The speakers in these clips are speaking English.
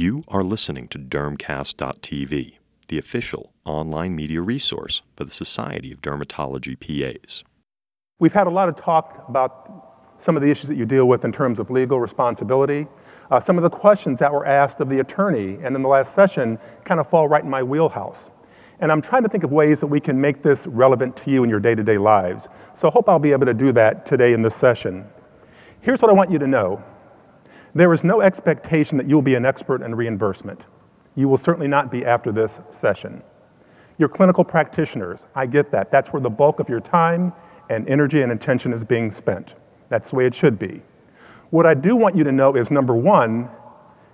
You are listening to Dermcast.tv, the official online media resource for the Society of Dermatology PAs. We've had a lot of talk about some of the issues that you deal with in terms of legal responsibility. Uh, some of the questions that were asked of the attorney and in the last session kind of fall right in my wheelhouse. And I'm trying to think of ways that we can make this relevant to you in your day to day lives. So I hope I'll be able to do that today in this session. Here's what I want you to know there is no expectation that you'll be an expert in reimbursement. You will certainly not be after this session. Your clinical practitioners, I get that. That's where the bulk of your time and energy and attention is being spent. That's the way it should be. What I do want you to know is number one,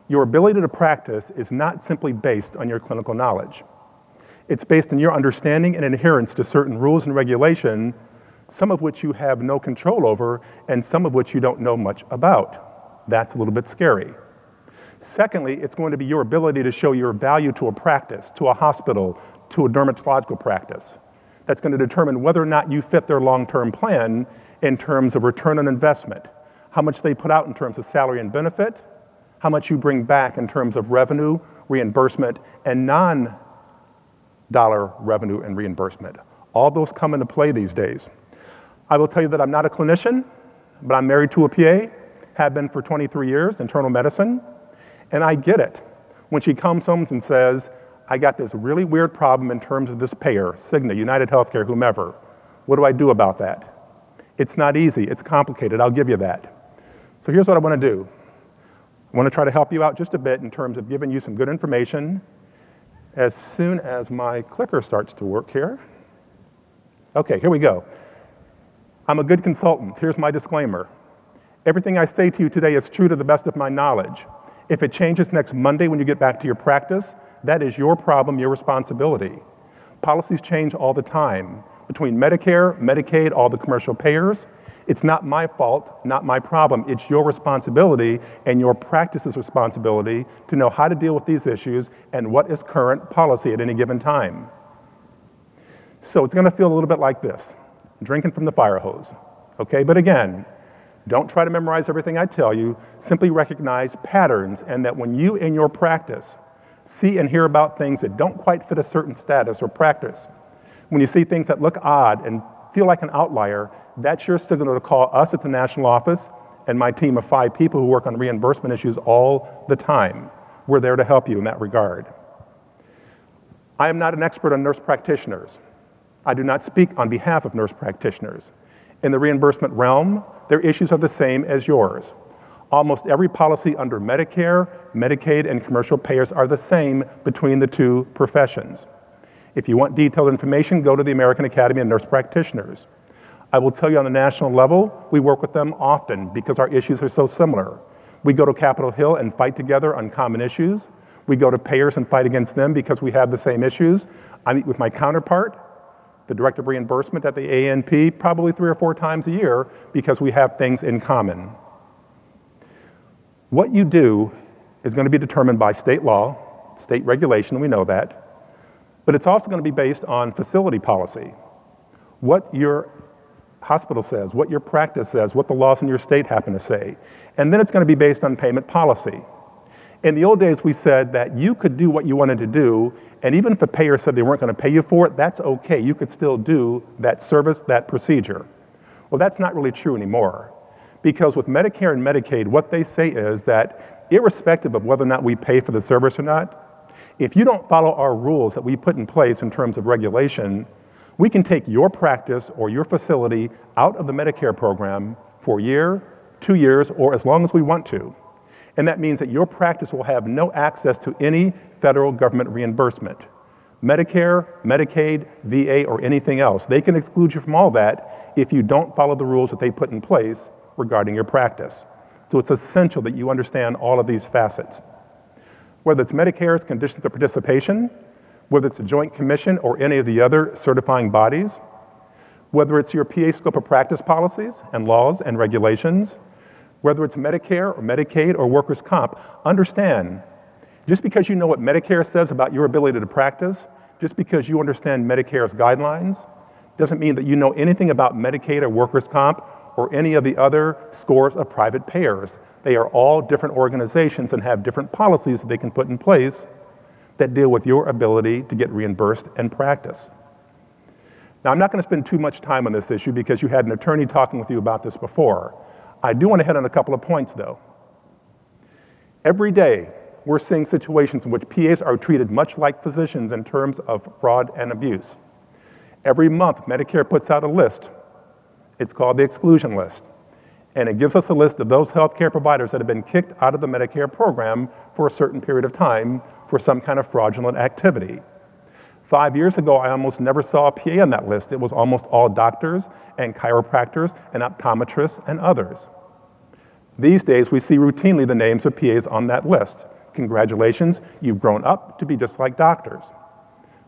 your ability to practice is not simply based on your clinical knowledge. It's based on your understanding and adherence to certain rules and regulation, some of which you have no control over, and some of which you don't know much about. That's a little bit scary. Secondly, it's going to be your ability to show your value to a practice, to a hospital, to a dermatological practice. That's going to determine whether or not you fit their long term plan in terms of return on investment, how much they put out in terms of salary and benefit, how much you bring back in terms of revenue, reimbursement, and non dollar revenue and reimbursement. All those come into play these days. I will tell you that I'm not a clinician, but I'm married to a PA have been for 23 years, internal medicine, and I get it. When she comes home and says, I got this really weird problem in terms of this payer, Cigna, United Healthcare, whomever. What do I do about that? It's not easy, it's complicated, I'll give you that. So here's what I want to do. I want to try to help you out just a bit in terms of giving you some good information. As soon as my clicker starts to work here. Okay, here we go. I'm a good consultant. Here's my disclaimer. Everything I say to you today is true to the best of my knowledge. If it changes next Monday when you get back to your practice, that is your problem, your responsibility. Policies change all the time between Medicare, Medicaid, all the commercial payers. It's not my fault, not my problem. It's your responsibility and your practice's responsibility to know how to deal with these issues and what is current policy at any given time. So it's going to feel a little bit like this drinking from the fire hose. Okay, but again, don't try to memorize everything I tell you. Simply recognize patterns, and that when you in your practice see and hear about things that don't quite fit a certain status or practice, when you see things that look odd and feel like an outlier, that's your signal to call us at the national office and my team of five people who work on reimbursement issues all the time. We're there to help you in that regard. I am not an expert on nurse practitioners. I do not speak on behalf of nurse practitioners. In the reimbursement realm, their issues are the same as yours. Almost every policy under Medicare, Medicaid, and commercial payers are the same between the two professions. If you want detailed information, go to the American Academy of Nurse Practitioners. I will tell you on the national level, we work with them often because our issues are so similar. We go to Capitol Hill and fight together on common issues. We go to payers and fight against them because we have the same issues. I meet with my counterpart the director of reimbursement at the ANP probably three or four times a year because we have things in common. What you do is going to be determined by state law, state regulation, we know that, but it's also going to be based on facility policy. What your hospital says, what your practice says, what the laws in your state happen to say. And then it's going to be based on payment policy. In the old days, we said that you could do what you wanted to do, and even if a payer said they weren't going to pay you for it, that's okay. You could still do that service, that procedure. Well, that's not really true anymore. Because with Medicare and Medicaid, what they say is that irrespective of whether or not we pay for the service or not, if you don't follow our rules that we put in place in terms of regulation, we can take your practice or your facility out of the Medicare program for a year, two years, or as long as we want to. And that means that your practice will have no access to any federal government reimbursement. Medicare, Medicaid, VA, or anything else. They can exclude you from all that if you don't follow the rules that they put in place regarding your practice. So it's essential that you understand all of these facets. Whether it's Medicare's conditions of participation, whether it's a joint commission or any of the other certifying bodies, whether it's your PA scope of practice policies and laws and regulations, whether it's Medicare or Medicaid or workers' comp, understand just because you know what Medicare says about your ability to practice, just because you understand Medicare's guidelines, doesn't mean that you know anything about Medicaid or workers' comp or any of the other scores of private payers. They are all different organizations and have different policies that they can put in place that deal with your ability to get reimbursed and practice. Now, I'm not going to spend too much time on this issue because you had an attorney talking with you about this before. I do want to hit on a couple of points, though. Every day, we're seeing situations in which PAs are treated much like physicians in terms of fraud and abuse. Every month, Medicare puts out a list. It's called the exclusion list. And it gives us a list of those healthcare providers that have been kicked out of the Medicare program for a certain period of time for some kind of fraudulent activity. Five years ago, I almost never saw a PA on that list. It was almost all doctors and chiropractors and optometrists and others. These days, we see routinely the names of PAs on that list. Congratulations, you've grown up to be just like doctors.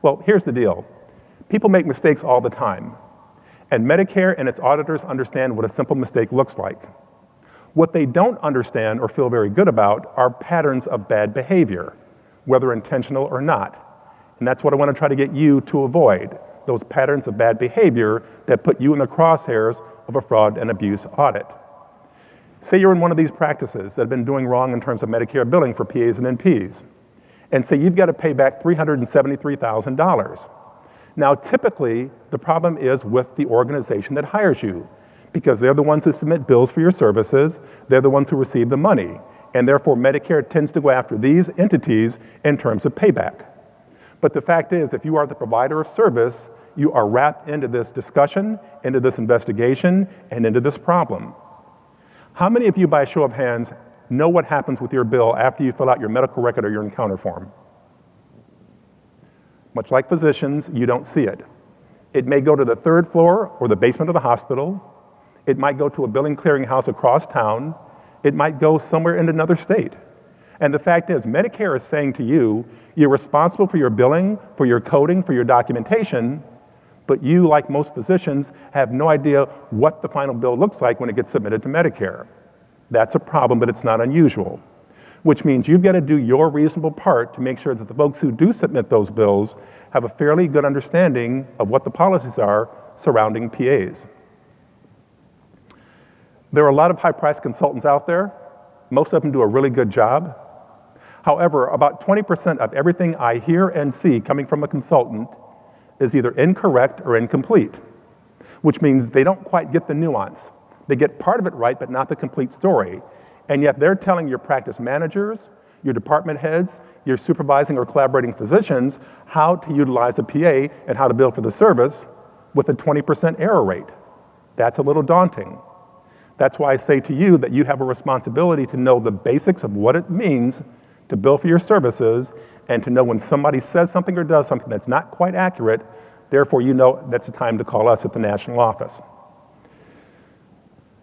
Well, here's the deal people make mistakes all the time, and Medicare and its auditors understand what a simple mistake looks like. What they don't understand or feel very good about are patterns of bad behavior, whether intentional or not. And that's what I want to try to get you to avoid those patterns of bad behavior that put you in the crosshairs of a fraud and abuse audit. Say you're in one of these practices that have been doing wrong in terms of Medicare billing for PAs and NPs, and say you've got to pay back $373,000. Now, typically, the problem is with the organization that hires you, because they're the ones who submit bills for your services, they're the ones who receive the money, and therefore Medicare tends to go after these entities in terms of payback. But the fact is, if you are the provider of service, you are wrapped into this discussion, into this investigation, and into this problem. How many of you, by a show of hands, know what happens with your bill after you fill out your medical record or your encounter form? Much like physicians, you don't see it. It may go to the third floor or the basement of the hospital. It might go to a billing clearinghouse across town. It might go somewhere in another state. And the fact is, Medicare is saying to you, you're responsible for your billing, for your coding, for your documentation, but you, like most physicians, have no idea what the final bill looks like when it gets submitted to Medicare. That's a problem, but it's not unusual, which means you've got to do your reasonable part to make sure that the folks who do submit those bills have a fairly good understanding of what the policies are surrounding PAs. There are a lot of high priced consultants out there. Most of them do a really good job. However, about 20% of everything I hear and see coming from a consultant is either incorrect or incomplete, which means they don't quite get the nuance. They get part of it right, but not the complete story. And yet they're telling your practice managers, your department heads, your supervising or collaborating physicians how to utilize a PA and how to bill for the service with a 20% error rate. That's a little daunting. That's why I say to you that you have a responsibility to know the basics of what it means to bill for your services and to know when somebody says something or does something that's not quite accurate, therefore you know that's the time to call us at the national office.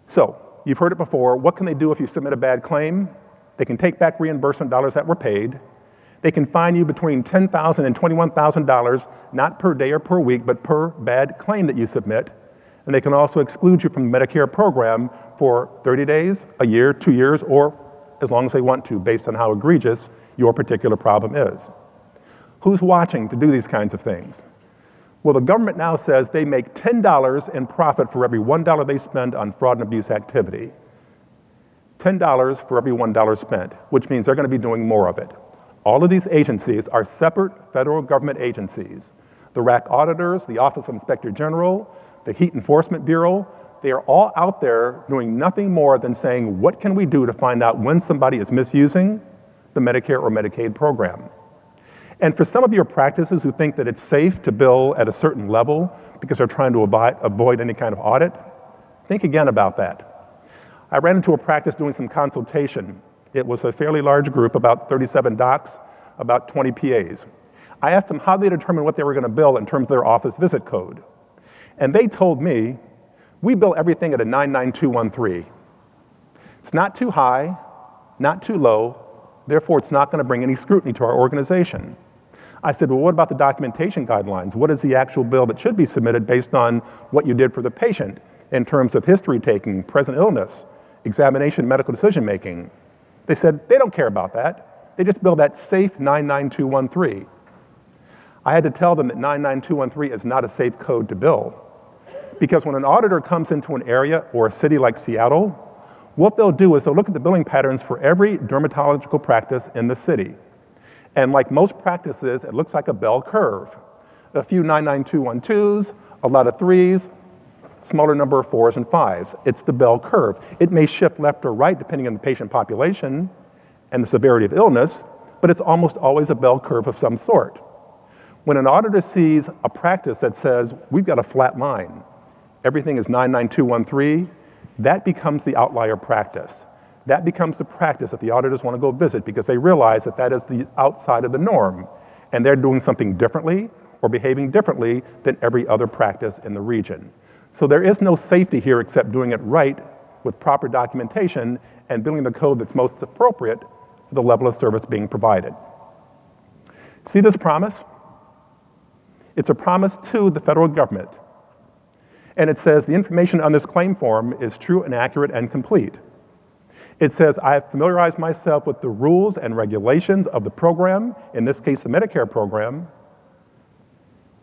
So, you've heard it before. What can they do if you submit a bad claim? They can take back reimbursement dollars that were paid. They can fine you between $10,000 and $21,000, not per day or per week, but per bad claim that you submit. And they can also exclude you from the Medicare program for 30 days, a year, two years, or as long as they want to, based on how egregious your particular problem is. Who's watching to do these kinds of things? Well, the government now says they make $10 in profit for every $1 they spend on fraud and abuse activity. $10 for every $1 spent, which means they're going to be doing more of it. All of these agencies are separate federal government agencies. The RAC auditors, the Office of Inspector General, the Heat Enforcement Bureau, they are all out there doing nothing more than saying, what can we do to find out when somebody is misusing the Medicare or Medicaid program? And for some of your practices who think that it's safe to bill at a certain level because they're trying to avoid any kind of audit, think again about that. I ran into a practice doing some consultation. It was a fairly large group, about 37 docs, about 20 PAs. I asked them how they determined what they were going to bill in terms of their office visit code. And they told me we bill everything at a 99213. It's not too high, not too low, therefore it's not going to bring any scrutiny to our organization. I said, well, what about the documentation guidelines? What is the actual bill that should be submitted based on what you did for the patient in terms of history taking, present illness, examination, medical decision making? They said they don't care about that. They just bill that safe 99213. I had to tell them that 99213 is not a safe code to bill Because when an auditor comes into an area or a city like Seattle, what they'll do is they'll look at the billing patterns for every dermatological practice in the city. And like most practices, it looks like a bell curve. A few 99212s, a lot of threes, smaller number of fours and fives. It's the bell curve. It may shift left or right depending on the patient population and the severity of illness, but it's almost always a bell curve of some sort. When an auditor sees a practice that says, we've got a flat line, everything is 99213, that becomes the outlier practice. That becomes the practice that the auditors want to go visit because they realize that that is the outside of the norm and they're doing something differently or behaving differently than every other practice in the region. So there is no safety here except doing it right with proper documentation and building the code that's most appropriate for the level of service being provided. See this promise? It's a promise to the federal government. And it says the information on this claim form is true and accurate and complete. It says, I have familiarized myself with the rules and regulations of the program, in this case, the Medicare program,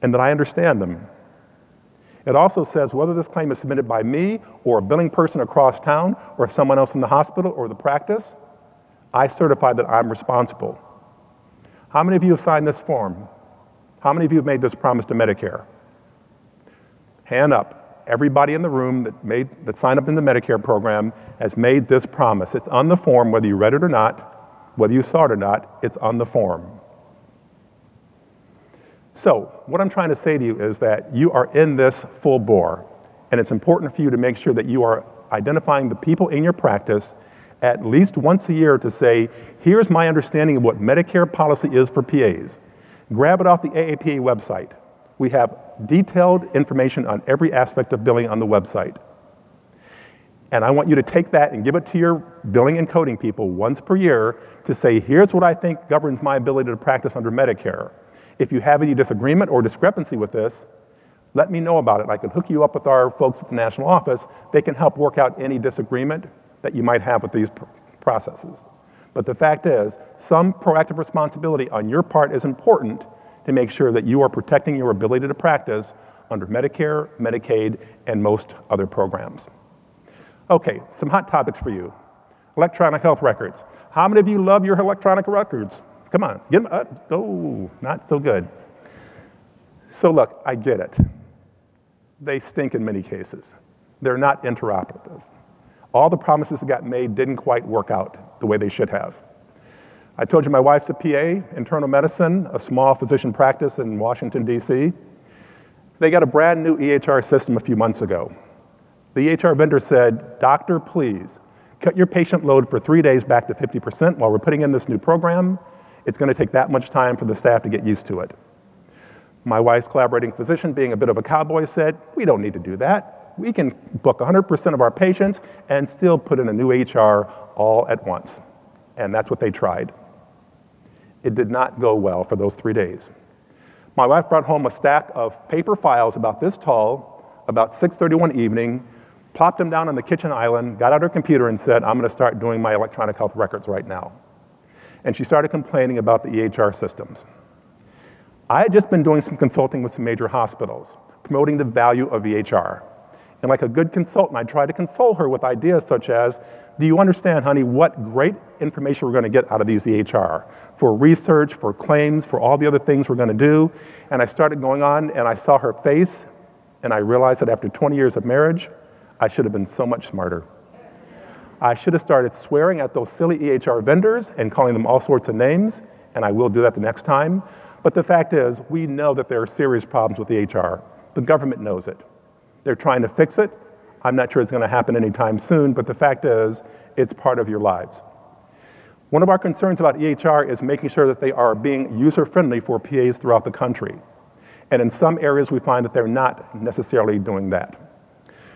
and that I understand them. It also says whether this claim is submitted by me or a billing person across town or someone else in the hospital or the practice, I certify that I'm responsible. How many of you have signed this form? How many of you have made this promise to Medicare? Hand up. Everybody in the room that, made, that signed up in the Medicare program has made this promise. It's on the form, whether you read it or not, whether you saw it or not, it's on the form. So, what I'm trying to say to you is that you are in this full bore, and it's important for you to make sure that you are identifying the people in your practice at least once a year to say, here's my understanding of what Medicare policy is for PAs. Grab it off the AAPA website. We have detailed information on every aspect of billing on the website. And I want you to take that and give it to your billing and coding people once per year to say, here's what I think governs my ability to practice under Medicare. If you have any disagreement or discrepancy with this, let me know about it. I can hook you up with our folks at the national office. They can help work out any disagreement that you might have with these pr- processes. But the fact is, some proactive responsibility on your part is important to make sure that you are protecting your ability to practice under Medicare, Medicaid, and most other programs. Okay, some hot topics for you. Electronic health records. How many of you love your electronic records? Come on, get them up. Oh, not so good. So, look, I get it. They stink in many cases. They're not interoperative. All the promises that got made didn't quite work out the way they should have. I told you my wife's a PA, internal medicine, a small physician practice in Washington, D.C. They got a brand new EHR system a few months ago. The EHR vendor said, Doctor, please, cut your patient load for three days back to 50% while we're putting in this new program. It's going to take that much time for the staff to get used to it. My wife's collaborating physician, being a bit of a cowboy, said, We don't need to do that. We can book 100% of our patients and still put in a new EHR all at once. And that's what they tried. It did not go well for those three days. My wife brought home a stack of paper files about this tall, about 6:30 one evening, plopped them down on the kitchen island, got out her computer and said, I'm going to start doing my electronic health records right now and she started complaining about the EHR systems. I had just been doing some consulting with some major hospitals, promoting the value of EHR. And like a good consultant, I tried to console her with ideas such as, do you understand, honey, what great information we're going to get out of these EHR for research, for claims, for all the other things we're going to do? And I started going on and I saw her face and I realized that after 20 years of marriage, I should have been so much smarter. I should have started swearing at those silly EHR vendors and calling them all sorts of names, and I will do that the next time. But the fact is, we know that there are serious problems with EHR. The government knows it. They're trying to fix it. I'm not sure it's going to happen anytime soon, but the fact is, it's part of your lives. One of our concerns about EHR is making sure that they are being user friendly for PAs throughout the country. And in some areas, we find that they're not necessarily doing that.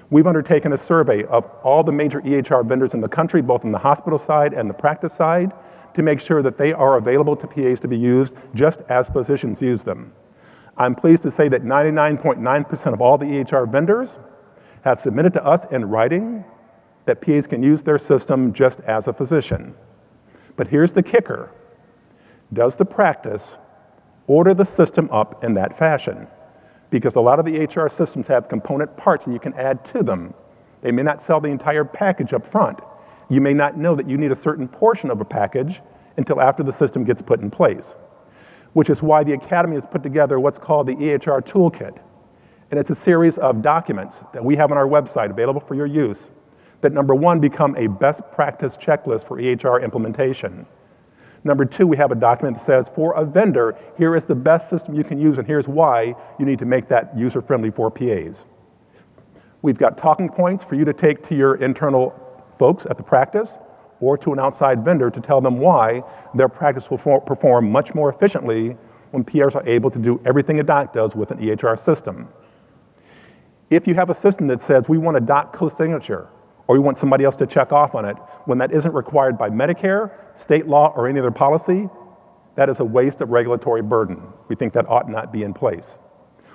We've undertaken a survey of all the major EHR vendors in the country, both on the hospital side and the practice side, to make sure that they are available to PAs to be used just as physicians use them. I'm pleased to say that 99.9% of all the EHR vendors have submitted to us in writing that PAs can use their system just as a physician. But here's the kicker. Does the practice order the system up in that fashion? because a lot of the EHR systems have component parts and you can add to them. They may not sell the entire package up front. You may not know that you need a certain portion of a package until after the system gets put in place, which is why the Academy has put together what's called the EHR Toolkit. And it's a series of documents that we have on our website available for your use that number one, become a best practice checklist for EHR implementation. Number two, we have a document that says for a vendor, here is the best system you can use and here's why you need to make that user friendly for PAs. We've got talking points for you to take to your internal folks at the practice or to an outside vendor to tell them why their practice will for- perform much more efficiently when PAs are able to do everything a doc does with an EHR system. If you have a system that says we want a doc co-signature, or we want somebody else to check off on it, when that isn't required by Medicare, state law, or any other policy, that is a waste of regulatory burden. We think that ought not be in place.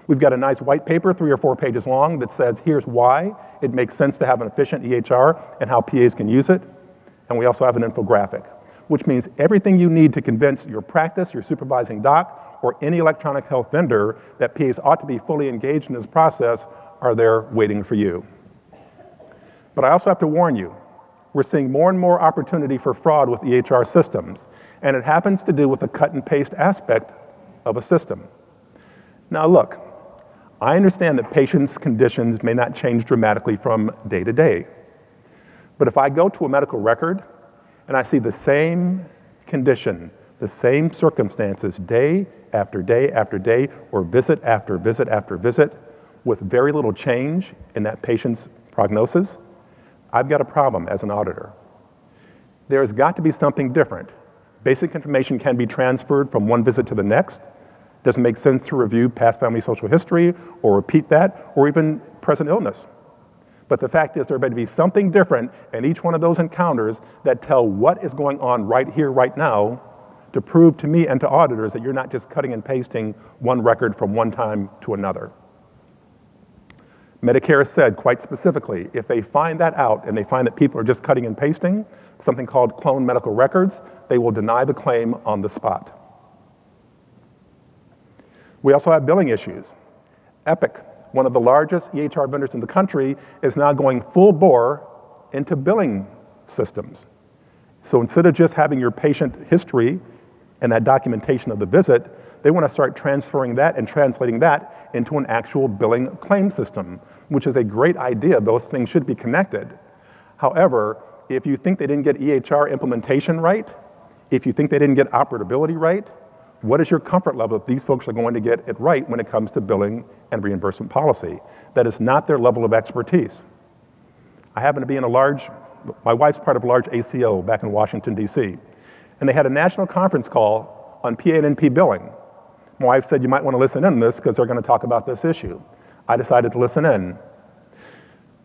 We've got a nice white paper, three or four pages long, that says here's why it makes sense to have an efficient EHR and how PAs can use it. And we also have an infographic, which means everything you need to convince your practice, your supervising doc, or any electronic health vendor that PAs ought to be fully engaged in this process are there waiting for you. But I also have to warn you, we're seeing more and more opportunity for fraud with EHR systems, and it happens to do with the cut and paste aspect of a system. Now look, I understand that patients' conditions may not change dramatically from day to day. But if I go to a medical record and I see the same condition, the same circumstances day after day after day, or visit after visit after visit, with very little change in that patient's prognosis, I've got a problem as an auditor. There's got to be something different. Basic information can be transferred from one visit to the next. Doesn't make sense to review past family social history or repeat that or even present illness. But the fact is, there better be something different in each one of those encounters that tell what is going on right here, right now, to prove to me and to auditors that you're not just cutting and pasting one record from one time to another. Medicare said quite specifically, if they find that out and they find that people are just cutting and pasting, something called clone medical records, they will deny the claim on the spot. We also have billing issues. Epic, one of the largest EHR vendors in the country, is now going full bore into billing systems. So instead of just having your patient history and that documentation of the visit, they want to start transferring that and translating that into an actual billing claim system, which is a great idea. Those things should be connected. However, if you think they didn't get EHR implementation right, if you think they didn't get operability right, what is your comfort level that these folks are going to get it right when it comes to billing and reimbursement policy? That is not their level of expertise. I happen to be in a large, my wife's part of a large ACO back in Washington, D.C., and they had a national conference call on PA and NP billing. My wife said, You might want to listen in on this because they're going to talk about this issue. I decided to listen in.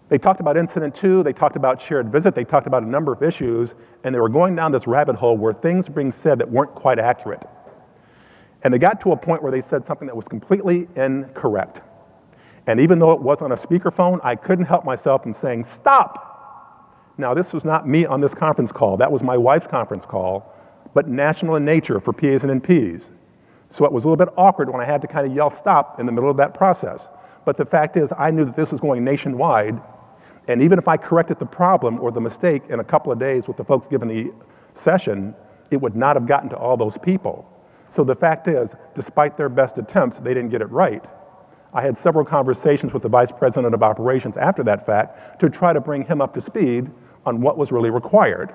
They talked about incident to, they talked about shared visit, they talked about a number of issues, and they were going down this rabbit hole where things were being said that weren't quite accurate. And they got to a point where they said something that was completely incorrect. And even though it was on a speakerphone, I couldn't help myself from saying, Stop! Now, this was not me on this conference call, that was my wife's conference call, but national in nature for PAs and NPs. So it was a little bit awkward when I had to kind of yell stop in the middle of that process. But the fact is, I knew that this was going nationwide, and even if I corrected the problem or the mistake in a couple of days with the folks giving the session, it would not have gotten to all those people. So the fact is, despite their best attempts, they didn't get it right. I had several conversations with the vice president of operations after that fact to try to bring him up to speed on what was really required.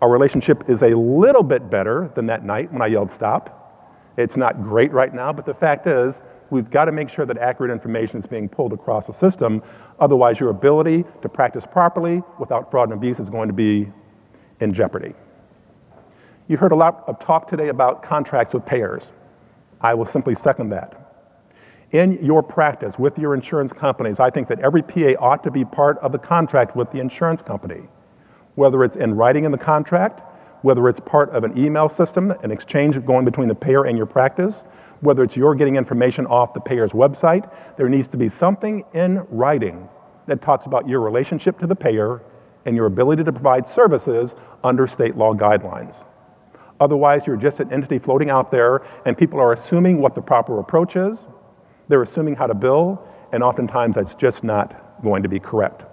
Our relationship is a little bit better than that night when I yelled stop. It's not great right now, but the fact is, we've got to make sure that accurate information is being pulled across the system. Otherwise, your ability to practice properly without fraud and abuse is going to be in jeopardy. You heard a lot of talk today about contracts with payers. I will simply second that. In your practice with your insurance companies, I think that every PA ought to be part of the contract with the insurance company, whether it's in writing in the contract whether it's part of an email system, an exchange going between the payer and your practice, whether it's you're getting information off the payer's website, there needs to be something in writing that talks about your relationship to the payer and your ability to provide services under state law guidelines. Otherwise, you're just an entity floating out there and people are assuming what the proper approach is. They're assuming how to bill, and oftentimes that's just not going to be correct.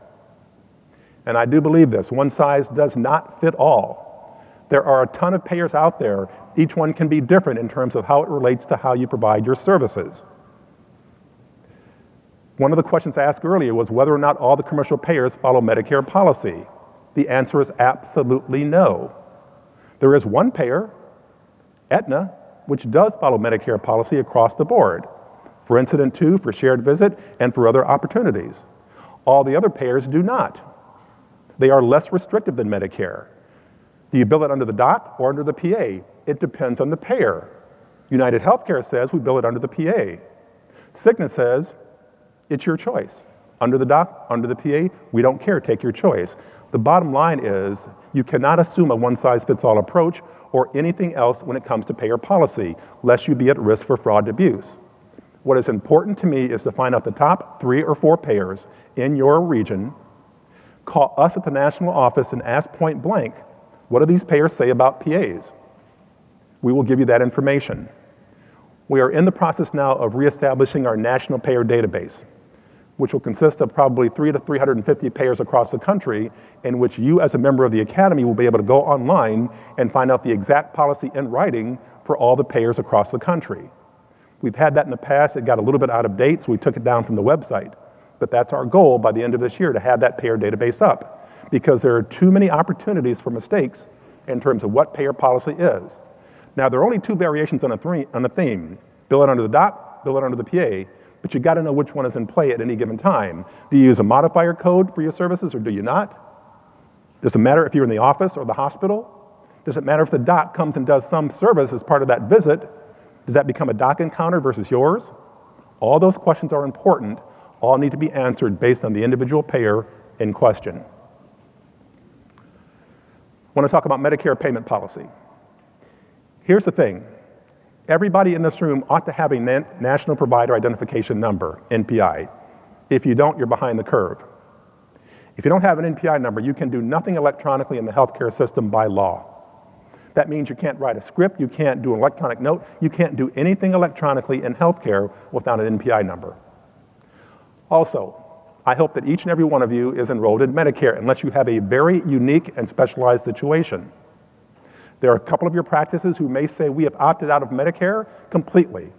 And I do believe this one size does not fit all. There are a ton of payers out there. Each one can be different in terms of how it relates to how you provide your services. One of the questions I asked earlier was whether or not all the commercial payers follow Medicare policy. The answer is absolutely no. There is one payer, Aetna, which does follow Medicare policy across the board for incident to, for shared visit, and for other opportunities. All the other payers do not. They are less restrictive than Medicare. Do you bill it under the doc or under the PA? It depends on the payer. United Healthcare says we bill it under the PA. Cigna says it's your choice. Under the doc, under the PA, we don't care, take your choice. The bottom line is you cannot assume a one size fits all approach or anything else when it comes to payer policy, lest you be at risk for fraud and abuse. What is important to me is to find out the top three or four payers in your region call us at the national office and ask point blank, what do these payers say about PAs? We will give you that information. We are in the process now of reestablishing our national payer database, which will consist of probably three to 350 payers across the country, in which you as a member of the Academy will be able to go online and find out the exact policy in writing for all the payers across the country. We've had that in the past, it got a little bit out of date, so we took it down from the website. But that's our goal by the end of this year to have that payer database up because there are too many opportunities for mistakes in terms of what payer policy is. Now, there are only two variations on, th- on the theme bill it under the dot, bill it under the PA, but you got to know which one is in play at any given time. Do you use a modifier code for your services or do you not? Does it matter if you're in the office or the hospital? Does it matter if the doc comes and does some service as part of that visit? Does that become a doc encounter versus yours? All those questions are important all need to be answered based on the individual payer in question. I want to talk about Medicare payment policy. Here's the thing everybody in this room ought to have a National Provider Identification Number, NPI. If you don't, you're behind the curve. If you don't have an NPI number, you can do nothing electronically in the healthcare system by law. That means you can't write a script, you can't do an electronic note, you can't do anything electronically in healthcare without an NPI number. Also, I hope that each and every one of you is enrolled in Medicare unless you have a very unique and specialized situation. There are a couple of your practices who may say we have opted out of Medicare completely.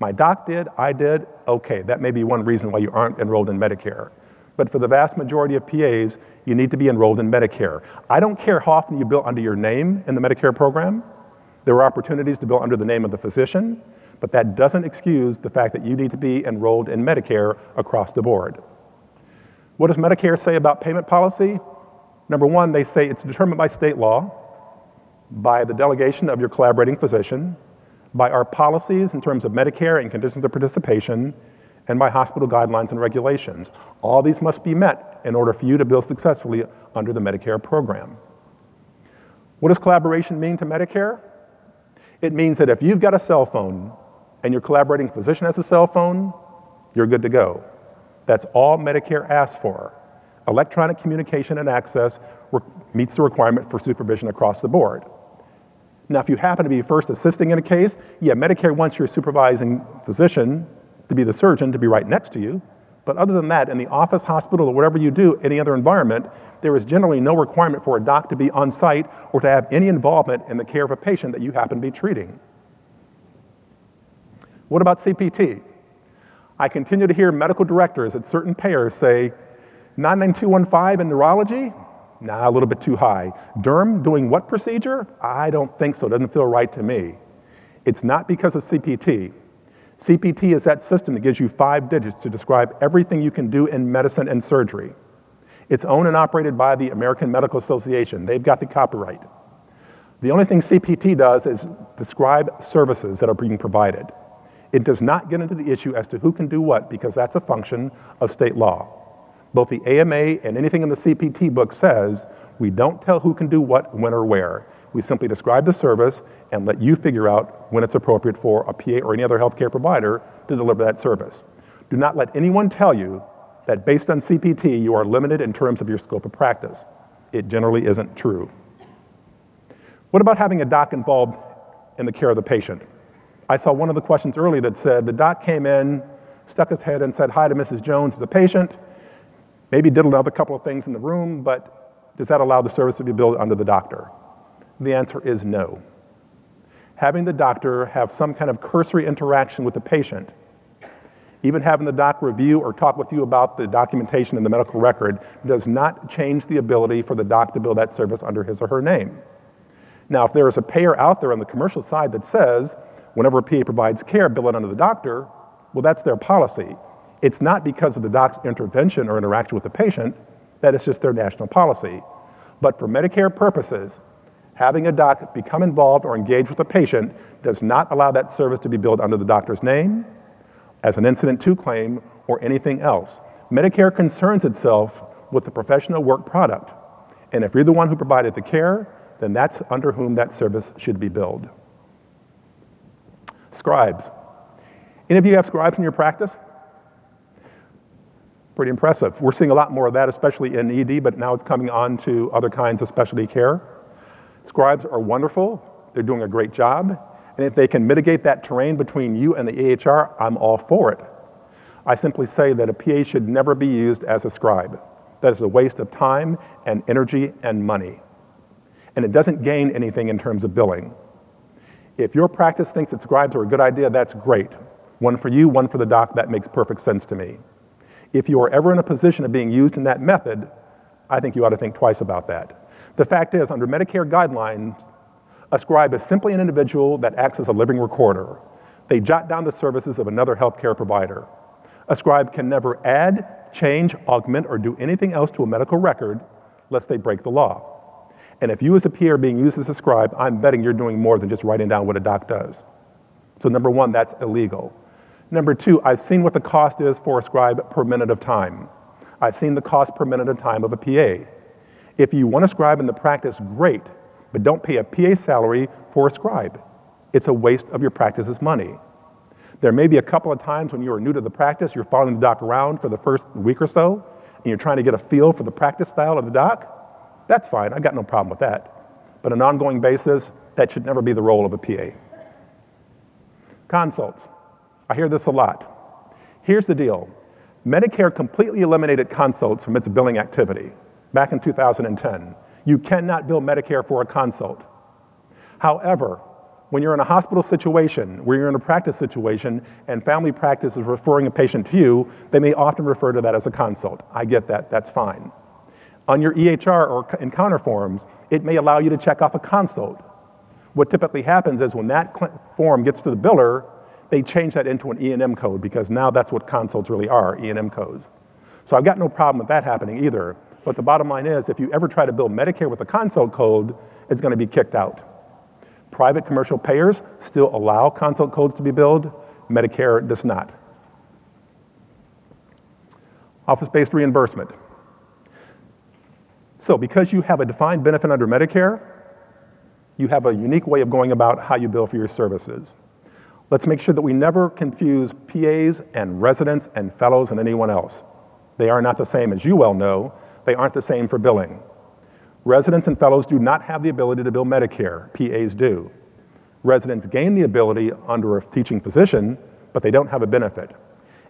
My doc did, I did, okay, that may be one reason why you aren't enrolled in Medicare. But for the vast majority of PAs, you need to be enrolled in Medicare. I don't care how often you bill under your name in the Medicare program. There are opportunities to bill under the name of the physician but that doesn't excuse the fact that you need to be enrolled in Medicare across the board. What does Medicare say about payment policy? Number one, they say it's determined by state law, by the delegation of your collaborating physician, by our policies in terms of Medicare and conditions of participation, and by hospital guidelines and regulations. All these must be met in order for you to bill successfully under the Medicare program. What does collaboration mean to Medicare? It means that if you've got a cell phone and your collaborating physician has a cell phone, you're good to go. That's all Medicare asks for. Electronic communication and access meets the requirement for supervision across the board. Now, if you happen to be first assisting in a case, yeah, Medicare wants your supervising physician to be the surgeon to be right next to you. But other than that, in the office, hospital, or whatever you do, any other environment, there is generally no requirement for a doc to be on site or to have any involvement in the care of a patient that you happen to be treating. What about CPT? I continue to hear medical directors at certain payers say 99215 in neurology? Nah, a little bit too high. Derm doing what procedure? I don't think so. Doesn't feel right to me. It's not because of CPT. CPT is that system that gives you five digits to describe everything you can do in medicine and surgery. It's owned and operated by the American Medical Association. They've got the copyright. The only thing CPT does is describe services that are being provided. It does not get into the issue as to who can do what because that's a function of state law. Both the AMA and anything in the CPT book says we don't tell who can do what, when, or where. We simply describe the service and let you figure out when it's appropriate for a PA or any other healthcare provider to deliver that service. Do not let anyone tell you that based on CPT you are limited in terms of your scope of practice. It generally isn't true. What about having a doc involved in the care of the patient? I saw one of the questions earlier that said the doc came in, stuck his head and said hi to Mrs. Jones as a patient, maybe did another couple of things in the room, but does that allow the service to be billed under the doctor? The answer is no. Having the doctor have some kind of cursory interaction with the patient, even having the doc review or talk with you about the documentation in the medical record, does not change the ability for the doc to bill that service under his or her name. Now, if there is a payer out there on the commercial side that says, whenever a PA provides care, bill it under the doctor, well, that's their policy. It's not because of the doc's intervention or interaction with the patient, that is just their national policy. But for Medicare purposes, having a doc become involved or engage with a patient does not allow that service to be billed under the doctor's name, as an incident to claim, or anything else. Medicare concerns itself with the professional work product. And if you're the one who provided the care, then that's under whom that service should be billed. Scribes. Any of you have scribes in your practice? Pretty impressive. We're seeing a lot more of that, especially in ED, but now it's coming on to other kinds of specialty care. Scribes are wonderful. They're doing a great job. And if they can mitigate that terrain between you and the EHR, I'm all for it. I simply say that a PA should never be used as a scribe. That is a waste of time and energy and money. And it doesn't gain anything in terms of billing. If your practice thinks that scribes are a good idea, that's great. One for you, one for the doc, that makes perfect sense to me. If you are ever in a position of being used in that method, I think you ought to think twice about that. The fact is, under Medicare guidelines, a scribe is simply an individual that acts as a living recorder. They jot down the services of another healthcare provider. A scribe can never add, change, augment, or do anything else to a medical record lest they break the law. And if you as a peer being used as a scribe, I'm betting you're doing more than just writing down what a doc does. So number one, that's illegal. Number two, I've seen what the cost is for a scribe per minute of time. I've seen the cost per minute of time of a PA. If you want a scribe in the practice, great but don't pay a PA salary for a scribe. It's a waste of your practice's money. There may be a couple of times when you're new to the practice, you're following the doc around for the first week or so, and you're trying to get a feel for the practice style of the doc. That's fine, I've got no problem with that. But on an ongoing basis, that should never be the role of a PA. Consults. I hear this a lot. Here's the deal Medicare completely eliminated consults from its billing activity back in 2010. You cannot bill Medicare for a consult. However, when you're in a hospital situation, where you're in a practice situation, and family practice is referring a patient to you, they may often refer to that as a consult. I get that, that's fine. On your EHR or encounter forms, it may allow you to check off a consult. What typically happens is when that form gets to the biller, they change that into an E&M code because now that's what consults really are, E&M codes. So I've got no problem with that happening either. But the bottom line is, if you ever try to bill Medicare with a consult code, it's going to be kicked out. Private commercial payers still allow consult codes to be billed, Medicare does not. Office based reimbursement. So, because you have a defined benefit under Medicare, you have a unique way of going about how you bill for your services. Let's make sure that we never confuse PAs and residents and fellows and anyone else. They are not the same, as you well know, they aren't the same for billing. Residents and fellows do not have the ability to bill Medicare, PAs do. Residents gain the ability under a teaching physician, but they don't have a benefit.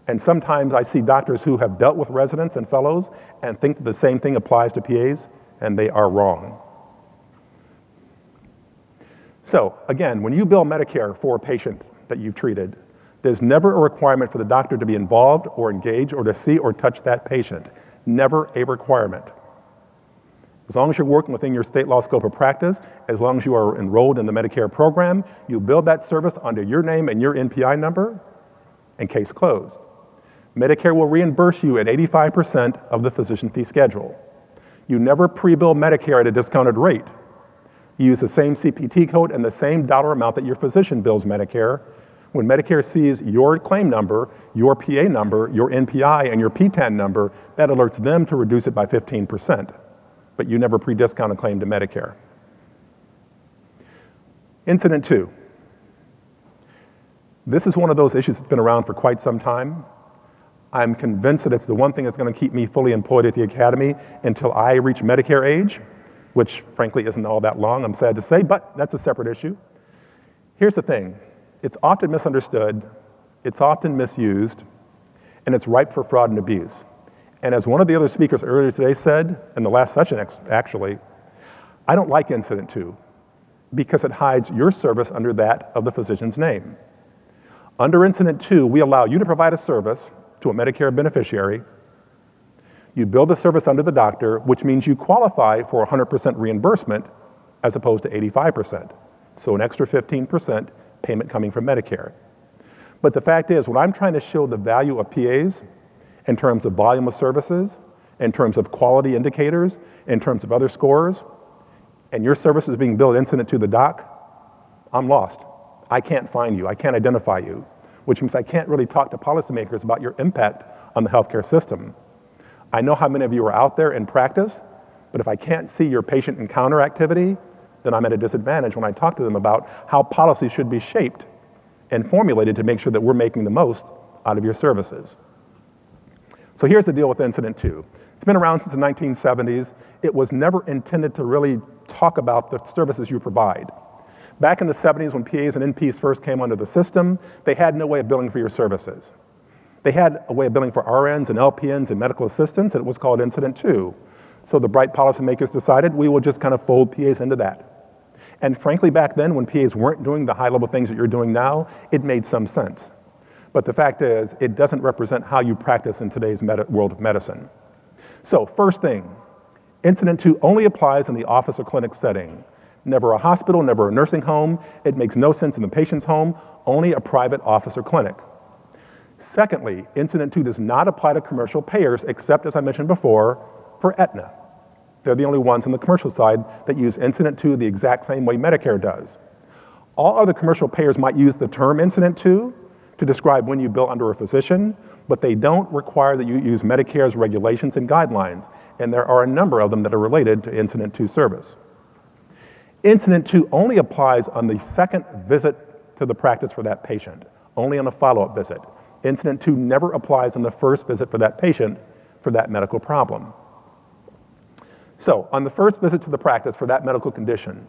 And sometimes I see doctors who have dealt with residents and fellows and think that the same thing applies to PAs, and they are wrong. So, again, when you bill Medicare for a patient that you've treated, there's never a requirement for the doctor to be involved or engage or to see or touch that patient never a requirement. As long as you're working within your state law scope of practice, as long as you are enrolled in the Medicare program, you build that service under your name and your NPI number, and case closed. Medicare will reimburse you at 85% of the physician fee schedule. You never pre-bill Medicare at a discounted rate. You use the same CPT code and the same dollar amount that your physician bills Medicare, when Medicare sees your claim number, your PA number, your NPI, and your PTAN number, that alerts them to reduce it by 15%. But you never pre-discount a claim to Medicare. Incident to. This is one of those issues that's been around for quite some time. I'm convinced that it's the one thing that's going to keep me fully employed at the Academy until I reach Medicare age, which frankly isn't all that long, I'm sad to say, but that's a separate issue. Here's the thing it's often misunderstood, it's often misused, and it's ripe for fraud and abuse. And as one of the other speakers earlier today said, in the last session actually, I don't like Incident to because it hides your service under that of the physician's name. Under Incident to, we allow you to provide a service to a Medicare beneficiary. You bill the service under the doctor, which means you qualify for 100% reimbursement as opposed to 85%. So an extra 15% payment coming from Medicare. But the fact is, when I'm trying to show the value of PAs in terms of volume of services, in terms of quality indicators, in terms of other scores, and your service is being billed incident to the doc, I'm lost. I can't find you. I can't identify you, which means I can't really talk to policymakers about your impact on the healthcare system. I know how many of you are out there in practice, but if I can't see your patient encounter activity, then I'm at a disadvantage when I talk to them about how policy should be shaped and formulated to make sure that we're making the most out of your services. So here's the deal with Incident to. It's been around since the 1970s. It was never intended to really talk about the services you provide. Back in the 70s, when PAs and NPs first came under the system, they had no way of billing for your services. They had a way of billing for RNs and LPNs and medical assistants, and it was called Incident to. So the bright policymakers decided we will just kind of fold PAs into that. And frankly, back then, when PAs weren't doing the high level things that you're doing now, it made some sense. But the fact is, it doesn't represent how you practice in today's world of medicine. So, first thing, Incident to only applies in the office or clinic setting. Never a hospital, never a nursing home. It makes no sense in the patient's home, only a private office or clinic. Secondly, Incident to does not apply to commercial payers, except, as I mentioned before, for Aetna. They're the only ones on the commercial side that use Incident to the exact same way Medicare does. All other commercial payers might use the term Incident 2 to describe when you bill under a physician, but they don't require that you use Medicare's regulations and guidelines, and there are a number of them that are related to Incident to service. Incident to only applies on the second visit to the practice for that patient, only on a follow-up visit. Incident to never applies on the first visit for that patient for that medical problem. So, on the first visit to the practice for that medical condition,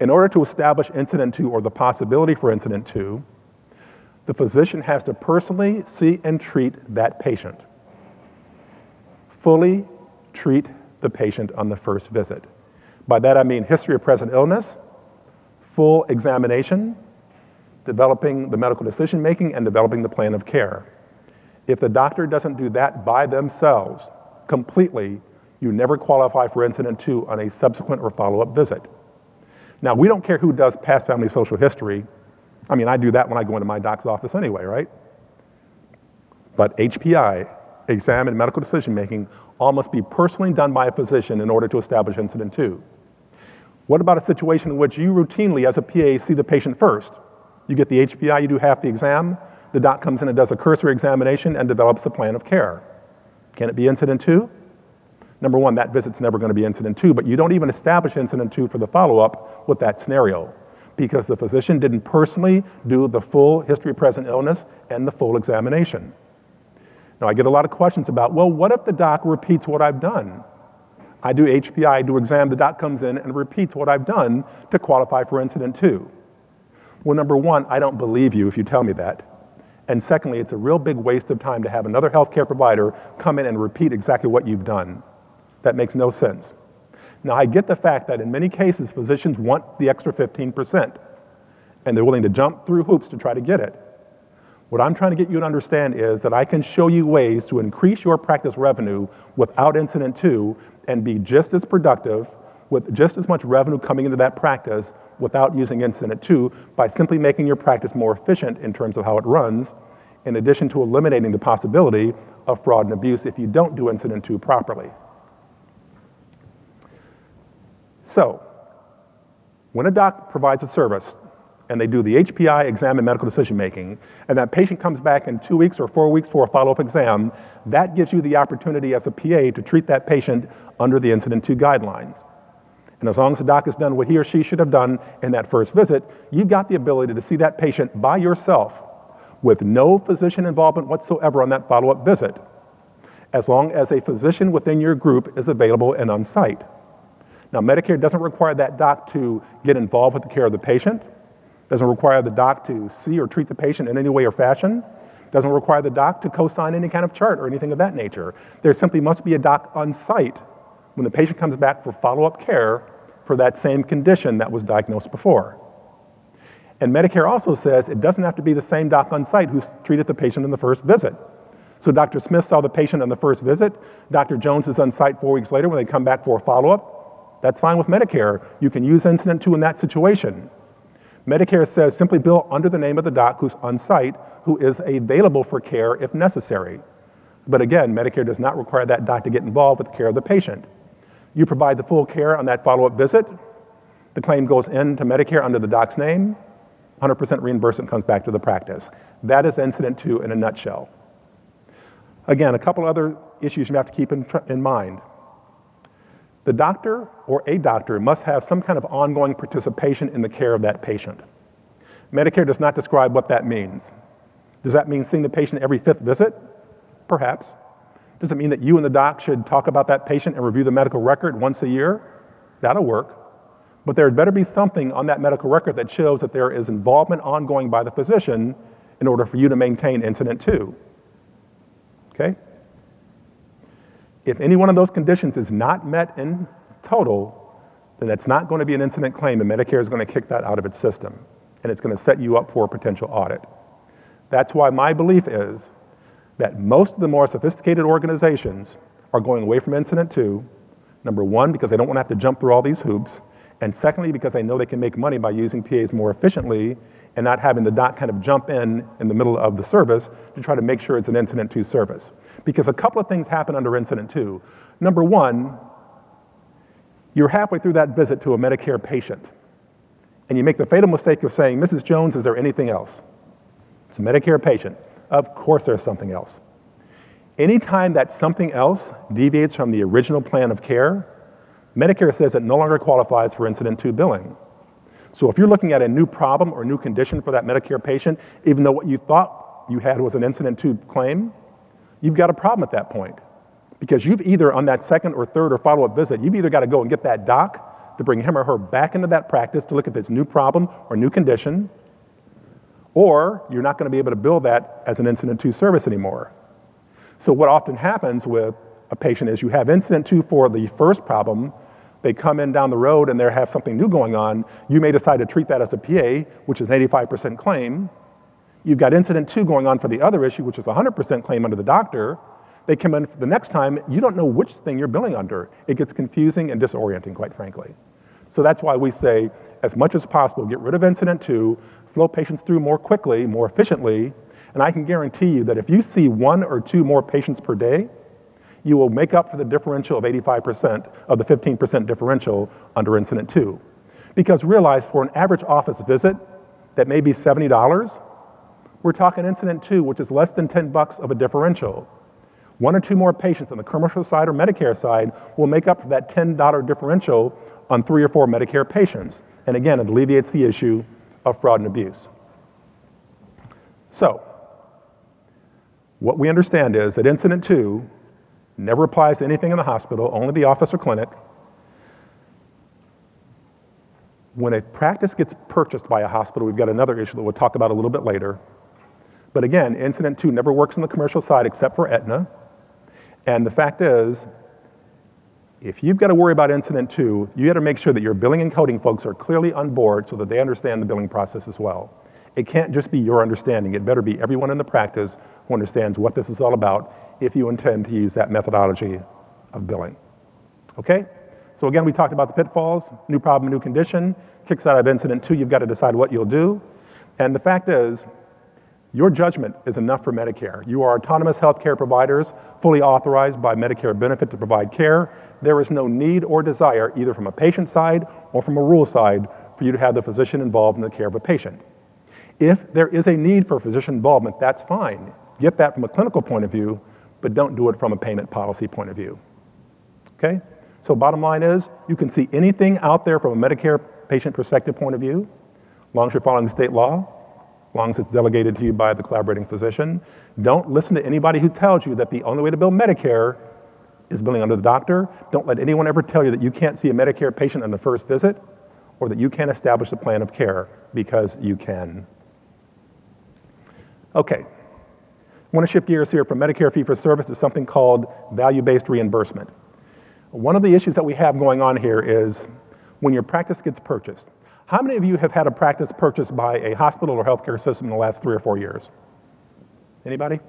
in order to establish Incident to or the possibility for Incident to, the physician has to personally see and treat that patient. Fully treat the patient on the first visit. By that I mean history of present illness, full examination, developing the medical decision making, and developing the plan of care. If the doctor doesn't do that by themselves completely, you never qualify for incident to on a subsequent or follow up visit. Now, we don't care who does past family social history I mean, I do that when I go into my doc's office anyway, right? But HPI, exam and medical decision making, all must be personally done by a physician in order to establish incident to. What about a situation in which you routinely, as a PA, see the patient first? You get the HPI, you do half the exam, the doc comes in and does a cursory examination and develops a plan of care. Can it be incident to? Number one, that visit's never going to be incident to, but you don't even establish incident to for the follow up with that scenario because the physician didn't personally do the full history of present illness and the full examination. Now, I get a lot of questions about, well, what if the doc repeats what I've done? I do HPI, I do exam, the doc comes in and repeats what I've done to qualify for incident to. Well, number one, I don't believe you if you tell me that. And secondly, it's a real big waste of time to have another healthcare provider come in and repeat exactly what you've done. That makes no sense. Now, I get the fact that in many cases, physicians want the extra 15%, and they're willing to jump through hoops to try to get it. What I'm trying to get you to understand is that I can show you ways to increase your practice revenue without incident to and be just as productive with just as much revenue coming into that practice without using incident to by simply making your practice more efficient in terms of how it runs, in addition to eliminating the possibility of fraud and abuse if you don't do incident to properly. So, when a doc provides a service and they do the HPI exam and medical decision making, and that patient comes back in two weeks or four weeks for a follow up exam, that gives you the opportunity as a PA to treat that patient under the Incident to guidelines. And as long as the doc has done what he or she should have done in that first visit, you've got the ability to see that patient by yourself with no physician involvement whatsoever on that follow up visit, as long as a physician within your group is available and on site. Now, Medicare doesn't require that doc to get involved with the care of the patient, doesn't require the doc to see or treat the patient in any way or fashion, Doesn't require the doc to co-sign any kind of chart or anything of that nature. There simply must be a doc on site when the patient comes back for follow-up care for that same condition that was diagnosed before. And Medicare also says it doesn't have to be the same doc on site who treated the patient in the first visit. So Dr. Smith saw the patient on the first visit. Dr. Jones is on site four weeks later when they come back for a follow-up. That's fine with Medicare. You can use incident to in that situation. Medicare says simply bill under the name of the doc who's on site, who is available for care if necessary. But again, Medicare does not require that doc to get involved with the care of the patient. You provide the full care on that follow-up visit. The claim goes into Medicare under the doc's name. 100% reimbursement comes back to the practice. That is incident to in a nutshell. Again, a couple other issues you have to keep in, in mind. The doctor or a doctor must have some kind of ongoing participation in the care of that patient. Medicare does not describe what that means. Does that mean seeing the patient every fifth visit? Perhaps. Does it mean that you and the doc should talk about that patient and review the medical record once a year? That'll work. But there had better be something on that medical record that shows that there is involvement ongoing by the physician in order for you to maintain incident to. Okay? If any one of those conditions is not met in total, then it's not going to be an incident claim, and Medicare is going to kick that out of its system, and it's going to set you up for a potential audit. That's why my belief is that most of the more sophisticated organizations are going away from incident to, number one, because they don't want to have to jump through all these hoops, and secondly, because they know they can make money by using PAs more efficiently and not having the dot kind of jump in in the middle of the service to try to make sure it's an incident to service. Because a couple of things happen under incident to. Number one, you're halfway through that visit to a Medicare patient, and you make the fatal mistake of saying, Mrs. Jones, is there anything else? It's a Medicare patient. Of course, there's something else. Anytime that something else deviates from the original plan of care, Medicare says it no longer qualifies for incident to billing. So if you're looking at a new problem or new condition for that Medicare patient, even though what you thought you had was an incident to claim, you've got a problem at that point. Because you've either, on that second or third or follow up visit, you've either got to go and get that doc to bring him or her back into that practice to look at this new problem or new condition, or you're not going to be able to bill that as an incident to service anymore. So, what often happens with a patient is you have incident to for the first problem, they come in down the road and they have something new going on, you may decide to treat that as a PA, which is an 85% claim. You've got incident to going on for the other issue, which is 100% claim under the doctor. They come in the next time, you don't know which thing you're billing under. It gets confusing and disorienting, quite frankly. So that's why we say, as much as possible, get rid of incident to, flow patients through more quickly, more efficiently, and I can guarantee you that if you see one or two more patients per day, you will make up for the differential of 85% of the 15% differential under incident to. Because realize for an average office visit that may be $70, we're talking incident to, which is less than 10 bucks of a differential. One or two more patients on the commercial side or Medicare side will make up for that $10 differential on three or four Medicare patients. And again, it alleviates the issue of fraud and abuse. So, what we understand is that incident to never applies to anything in the hospital, only the office or clinic. When a practice gets purchased by a hospital, we've got another issue that we'll talk about a little bit later. But again, incident to never works on the commercial side except for Aetna. And the fact is, if you've got to worry about incident to, you got to make sure that your billing and coding folks are clearly on board so that they understand the billing process as well. It can't just be your understanding. It better be everyone in the practice who understands what this is all about if you intend to use that methodology of billing. Okay? So again, we talked about the pitfalls, new problem, new condition, kicks out of incident to, you've got to decide what you'll do. And the fact is, your judgment is enough for Medicare. You are autonomous healthcare providers, fully authorized by Medicare benefit to provide care. There is no need or desire, either from a patient side or from a rule side, for you to have the physician involved in the care of a patient. If there is a need for physician involvement, that's fine. Get that from a clinical point of view, but don't do it from a payment policy point of view. Okay? So bottom line is, you can see anything out there from a Medicare patient perspective point of view, long as you're following the state law, long as it's delegated to you by the collaborating physician. Don't listen to anybody who tells you that the only way to bill Medicare is billing under the doctor. Don't let anyone ever tell you that you can't see a Medicare patient on the first visit or that you can't establish a plan of care because you can. Okay, I want to shift gears here from Medicare fee for service to something called value-based reimbursement. One of the issues that we have going on here is when your practice gets purchased. How many of you have had a practice purchased by a hospital or healthcare system in the last three or four years? Anybody?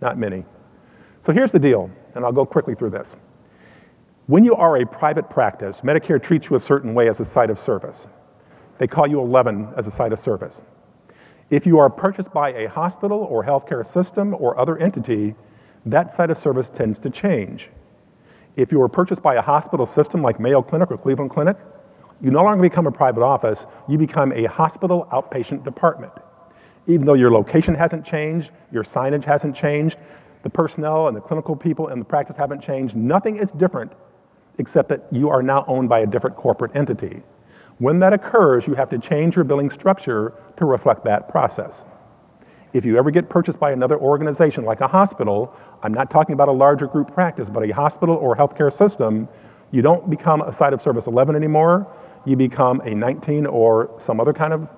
Not many. So here's the deal, and I'll go quickly through this. When you are a private practice, Medicare treats you a certain way as a site of service. They call you 11 as a site of service. If you are purchased by a hospital or healthcare system or other entity, that site of service tends to change. If you are purchased by a hospital system like Mayo Clinic or Cleveland Clinic, you no longer become a private office, you become a hospital outpatient department. Even though your location hasn't changed, your signage hasn't changed, the personnel and the clinical people and the practice haven't changed, nothing is different except that you are now owned by a different corporate entity. When that occurs, you have to change your billing structure to reflect that process. If you ever get purchased by another organization like a hospital, I'm not talking about a larger group practice, but a hospital or healthcare system, you don't become a site of service 11 anymore, you become a 19 or some other kind of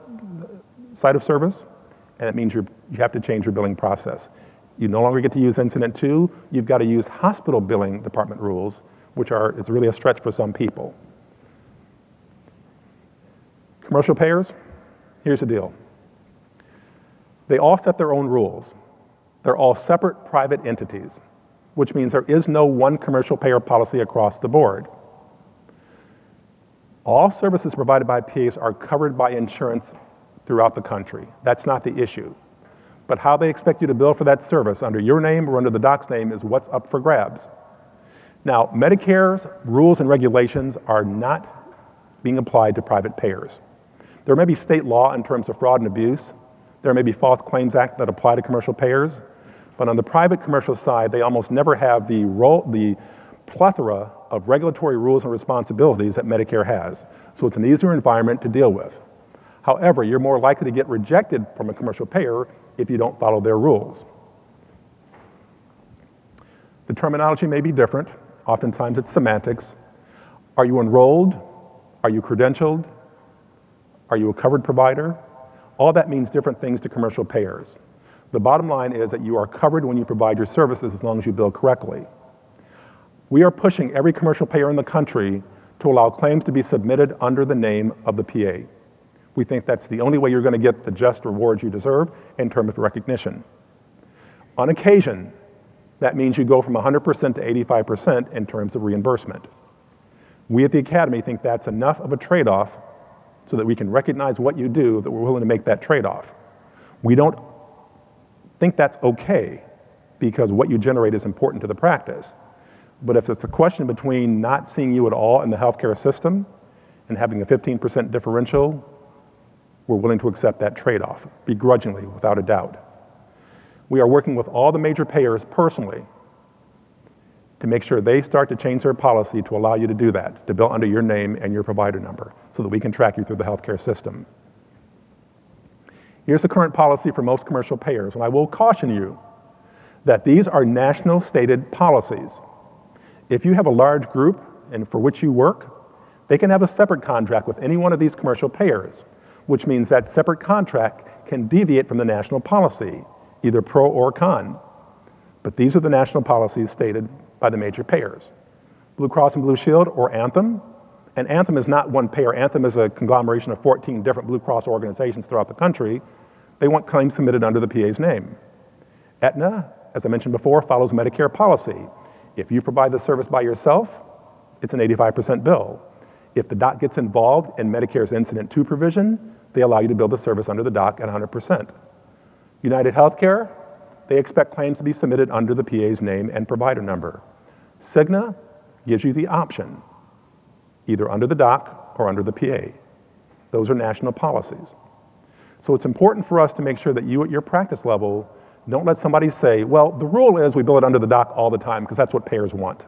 site of service, and it means you have to change your billing process. You no longer get to use incident to, you've got to use hospital billing department rules, which are, is really a stretch for some people. Commercial payers, here's the deal. They all set their own rules. They're all separate private entities, which means there is no one commercial payer policy across the board. All services provided by PAs are covered by insurance throughout the country. That's not the issue. But how they expect you to bill for that service under your name or under the doc's name is what's up for grabs. Now, Medicare's rules and regulations are not being applied to private payers. There may be state law in terms of fraud and abuse. There may be false claims act that apply to commercial payers. But on the private commercial side, they almost never have the, role, the plethora of regulatory rules and responsibilities that Medicare has. So it's an easier environment to deal with. However, you're more likely to get rejected from a commercial payer if you don't follow their rules. The terminology may be different. Oftentimes it's semantics. Are you enrolled? Are you credentialed? Are you a covered provider? All that means different things to commercial payers. The bottom line is that you are covered when you provide your services as long as you bill correctly. We are pushing every commercial payer in the country to allow claims to be submitted under the name of the PA. We think that's the only way you're going to get the just rewards you deserve in terms of recognition. On occasion, that means you go from 100% to 85% in terms of reimbursement. We at the Academy think that's enough of a trade off so that we can recognize what you do, that we're willing to make that trade off. We don't think that's okay because what you generate is important to the practice. But if it's a question between not seeing you at all in the healthcare system and having a 15% differential, we're willing to accept that trade off, begrudgingly, without a doubt. We are working with all the major payers personally to make sure they start to change their policy to allow you to do that, to bill under your name and your provider number, so that we can track you through the healthcare system. Here's the current policy for most commercial payers, and I will caution you that these are national stated policies. If you have a large group and for which you work, they can have a separate contract with any one of these commercial payers, which means that separate contract can deviate from the national policy, either pro or con. But these are the national policies stated by the major payers. Blue Cross and Blue Shield or Anthem, and Anthem is not one payer. Anthem is a conglomeration of 14 different Blue Cross organizations throughout the country. They want claims submitted under the PA's name. Aetna, as I mentioned before, follows Medicare policy. If you provide the service by yourself, it's an 85% bill. If the doc gets involved in Medicare's Incident to provision, they allow you to bill the service under the doc at 100%. United Healthcare, they expect claims to be submitted under the PA's name and provider number. Cigna gives you the option, either under the doc or under the PA. Those are national policies. So it's important for us to make sure that you at your practice level don't let somebody say, well, the rule is we bill it under the doc all the time because that's what payers want.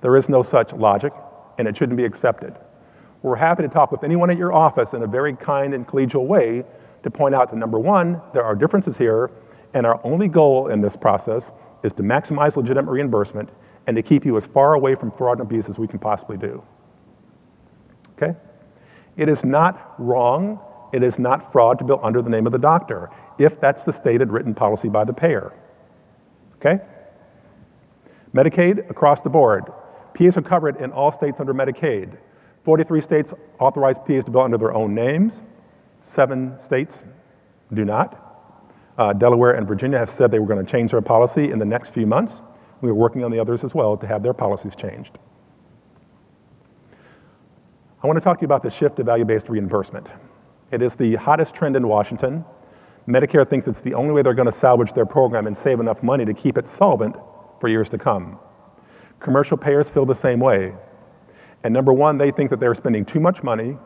There is no such logic and it shouldn't be accepted. We're happy to talk with anyone at your office in a very kind and collegial way to point out that number one, there are differences here and our only goal in this process is to maximize legitimate reimbursement and to keep you as far away from fraud and abuse as we can possibly do. Okay? It is not wrong It is not fraud to bill under the name of the doctor, if that's the stated written policy by the payer. Okay? Medicaid across the board. PAs are covered in all states under Medicaid. 43 states authorize PAs to bill under their own names. Seven states do not. Uh, Delaware and Virginia have said they were going to change their policy in the next few months. We are working on the others as well to have their policies changed. I want to talk to you about the shift to value-based reimbursement. It is the hottest trend in Washington. Medicare thinks it's the only way they're going to salvage their program and save enough money to keep it solvent for years to come. Commercial payers feel the same way. And number one, they think that they're spending too much money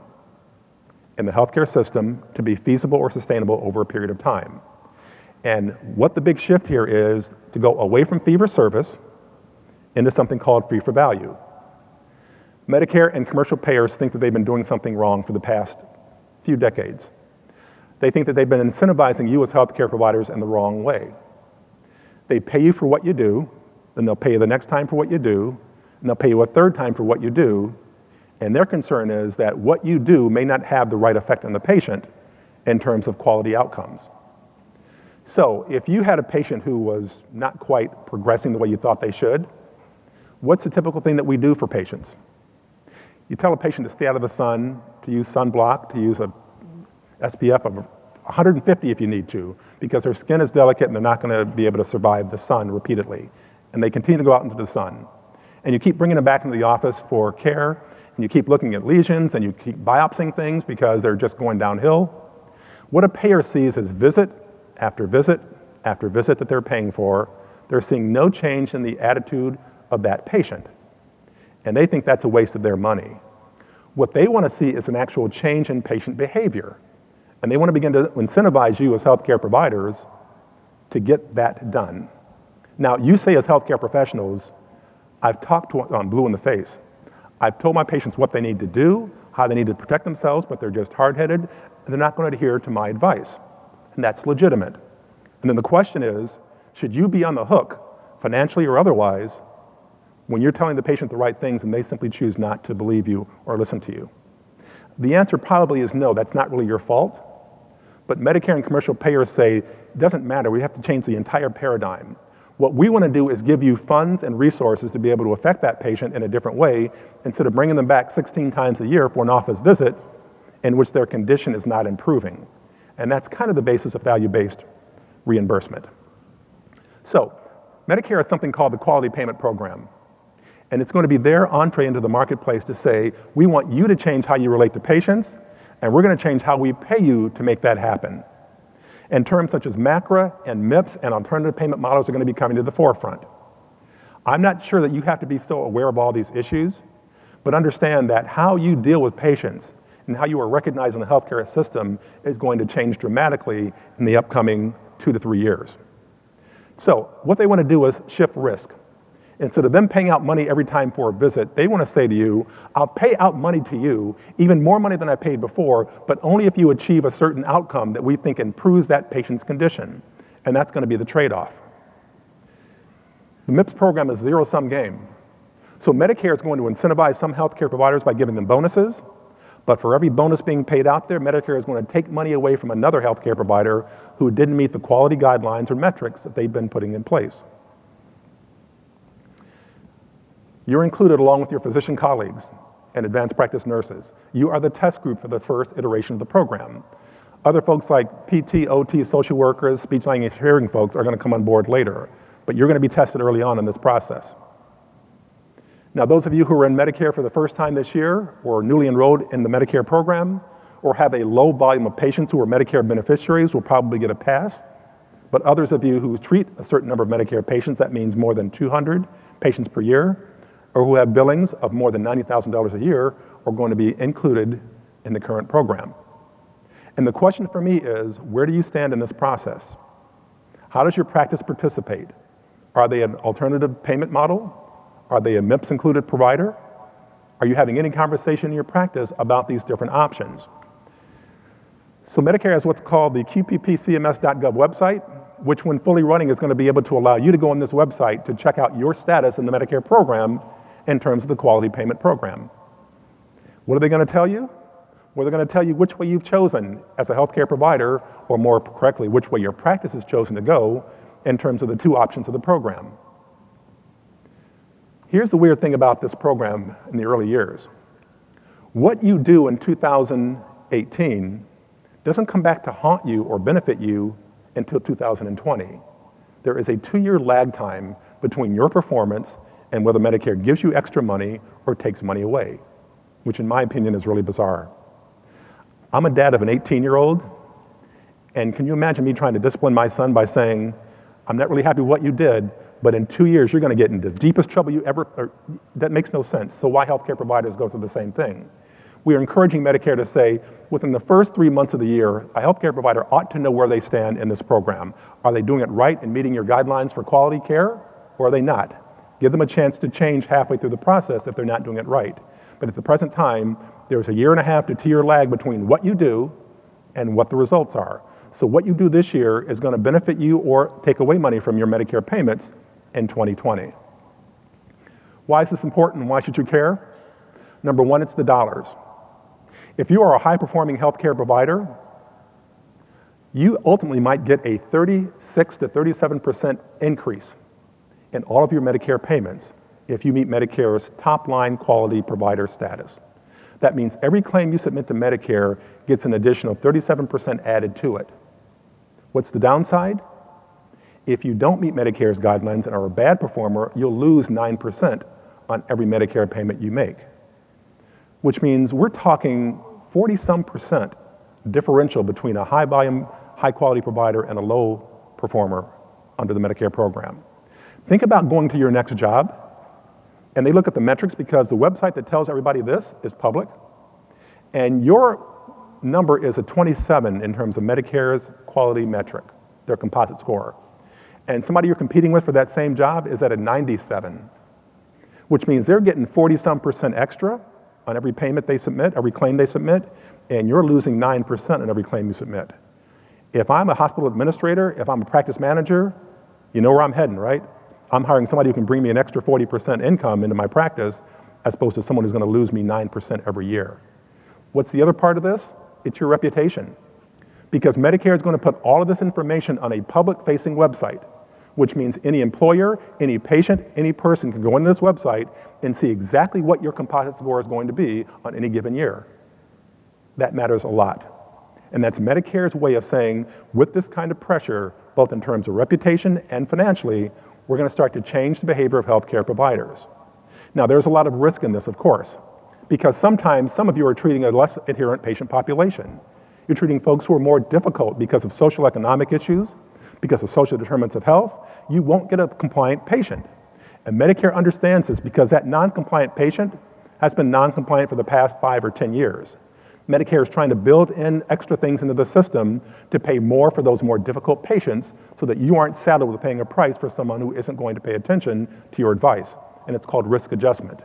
in the healthcare system to be feasible or sustainable over a period of time. And what the big shift here is to go away from fee for service into something called fee for value. Medicare and commercial payers think that they've been doing something wrong for the past few decades. They think that they've been incentivizing you as healthcare providers in the wrong way. They pay you for what you do, then they'll pay you the next time for what you do, and they'll pay you a third time for what you do. And their concern is that what you do may not have the right effect on the patient in terms of quality outcomes. So, if you had a patient who was not quite progressing the way you thought they should, what's the typical thing that we do for patients? You tell a patient to stay out of the sun, to use sunblock, to use a SPF of 150 if you need to, because their skin is delicate and they're not going to be able to survive the sun repeatedly. And they continue to go out into the sun. And you keep bringing them back into the office for care, and you keep looking at lesions, and you keep biopsying things because they're just going downhill. What a payer sees is visit after visit after visit that they're paying for, they're seeing no change in the attitude of that patient. And they think that's a waste of their money. What they want to see is an actual change in patient behavior. And they want to begin to incentivize you as healthcare providers to get that done. Now, you say as healthcare professionals, I've talked to I'm blue in the face. I've told my patients what they need to do, how they need to protect themselves, but they're just hard headed, and they're not going to adhere to my advice and that's legitimate. And then the question is should you be on the hook, financially or otherwise, when you're telling the patient the right things and they simply choose not to believe you or listen to you? The answer probably is no, that's not really your fault. But Medicare and commercial payers say it doesn't matter, we have to change the entire paradigm. What we want to do is give you funds and resources to be able to affect that patient in a different way instead of bringing them back 16 times a year for an office visit in which their condition is not improving. And that's kind of the basis of value-based reimbursement. So Medicare has something called the Quality Payment Program. And it's going to be their entree into the marketplace to say, we want you to change how you relate to patients, and we're going to change how we pay you to make that happen. And terms such as MACRA and MIPS and alternative payment models are going to be coming to the forefront. I'm not sure that you have to be so aware of all these issues, but understand that how you deal with patients and how you are recognized in the healthcare system is going to change dramatically in the upcoming two to three years. So, what they want to do is shift risk. Instead of them paying out money every time for a visit, they want to say to you, I'll pay out money to you, even more money than I paid before, but only if you achieve a certain outcome that we think improves that patient's condition. And that's going to be the trade off. The MIPS program is zero sum game. So Medicare is going to incentivize some healthcare providers by giving them bonuses, but for every bonus being paid out there, Medicare is going to take money away from another healthcare provider who didn't meet the quality guidelines or metrics that they've been putting in place. You're included along with your physician colleagues and advanced practice nurses. You are the test group for the first iteration of the program. Other folks like PT, OT, social workers, speech language hearing folks are going to come on board later, but you're going to be tested early on in this process. Now, those of you who are in Medicare for the first time this year, or newly enrolled in the Medicare program, or have a low volume of patients who are Medicare beneficiaries will probably get a pass. But others of you who treat a certain number of Medicare patients, that means more than 200 patients per year, or who have billings of more than $90,000 a year, are going to be included in the current program. And the question for me is where do you stand in this process? How does your practice participate? Are they an alternative payment model? Are they a MIPS included provider? Are you having any conversation in your practice about these different options? So Medicare has what's called the QPPCMS.gov website, which when fully running is going to be able to allow you to go on this website to check out your status in the Medicare program in terms of the quality payment program. What are they going to tell you? where they're going to tell you which way you've chosen as a healthcare provider, or more correctly, which way your practice has chosen to go in terms of the two options of the program. Here's the weird thing about this program in the early years. What you do in 2018 doesn't come back to haunt you or benefit you until 2020. There is a two-year lag time between your performance and whether Medicare gives you extra money or takes money away, which in my opinion is really bizarre. I'm a dad of an 18-year-old, and can you imagine me trying to discipline my son by saying, I'm not really happy with what you did, but in two years you're going to get into the deepest trouble you ever, or, that makes no sense. So why healthcare providers go through the same thing? We are encouraging Medicare to say, within the first three months of the year, a healthcare provider ought to know where they stand in this program. Are they doing it right and meeting your guidelines for quality care, or are they not? Give them a chance to change halfway through the process if they're not doing it right. But at the present time, there's a year and a half to two year lag between what you do and what the results are. So what you do this year is going to benefit you or take away money from your Medicare payments in 2020. Why is this important why should you care? Number one, it's the dollars. If you are a high performing healthcare provider, you ultimately might get a 36 to 37% increase in all of your Medicare payments if you meet Medicare's top line quality provider status. That means every claim you submit to Medicare gets an additional 37% added to it. What's the downside? If you don't meet Medicare's guidelines and are a bad performer, you'll lose 9% on every Medicare payment you make which means we're talking 40 some percent differential between a high volume, high quality provider and a low performer under the Medicare program. Think about going to your next job and they look at the metrics because the website that tells everybody this is public and your number is a 27 in terms of Medicare's quality metric, their composite score. And somebody you're competing with for that same job is at a 97, which means they're getting 40 some percent extra on every payment they submit, every claim they submit, and you're losing 9% on every claim you submit. If I'm a hospital administrator, if I'm a practice manager, you know where I'm heading, right? I'm hiring somebody who can bring me an extra 40% income into my practice as opposed to someone who's going to lose me 9% every year. What's the other part of this? It's your reputation. Because Medicare is going to put all of this information on a public facing website which means any employer, any patient, any person can go into this website and see exactly what your composite score is going to be on any given year. That matters a lot. And that's Medicare's way of saying, with this kind of pressure, both in terms of reputation and financially, we're going to start to change the behavior of healthcare providers. Now, there's a lot of risk in this, of course, because sometimes some of you are treating a less adherent patient population. You're treating folks who are more difficult because of social economic issues, because of social determinants of health, you won't get a compliant patient. And Medicare understands this because that non-compliant patient has been non-compliant for the past five or 10 years. Medicare is trying to build in extra things into the system to pay more for those more difficult patients so that you aren't saddled with paying a price for someone who isn't going to pay attention to your advice. And it's called risk adjustment.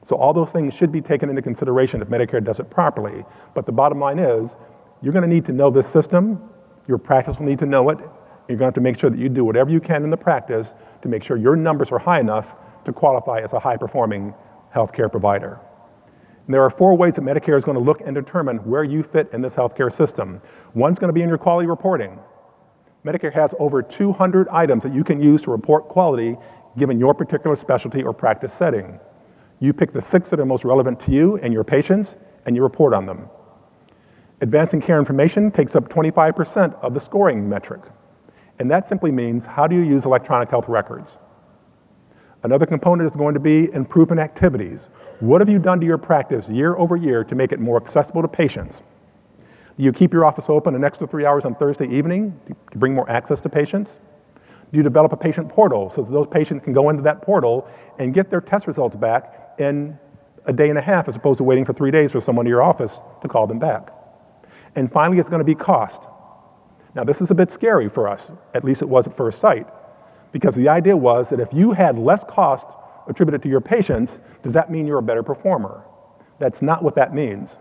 So all those things should be taken into consideration if Medicare does it properly. But the bottom line is, you're gonna need to know this system, your practice will need to know it, you're going to have to make sure that you do whatever you can in the practice to make sure your numbers are high enough to qualify as a high performing healthcare provider. And there are four ways that Medicare is going to look and determine where you fit in this healthcare system. One's going to be in your quality reporting. Medicare has over 200 items that you can use to report quality given your particular specialty or practice setting. You pick the six that are most relevant to you and your patients, and you report on them. Advancing care information takes up 25% of the scoring metric. And that simply means how do you use electronic health records? Another component is going to be improvement activities. What have you done to your practice year over year to make it more accessible to patients? Do you keep your office open an extra three hours on Thursday evening to bring more access to patients? Do you develop a patient portal so that those patients can go into that portal and get their test results back in a day and a half as opposed to waiting for three days for someone to your office to call them back? And finally, it's going to be cost. Now, this is a bit scary for us, at least it was at first sight, because the idea was that if you had less cost attributed to your patients, does that mean you're a better performer? That's not what that means.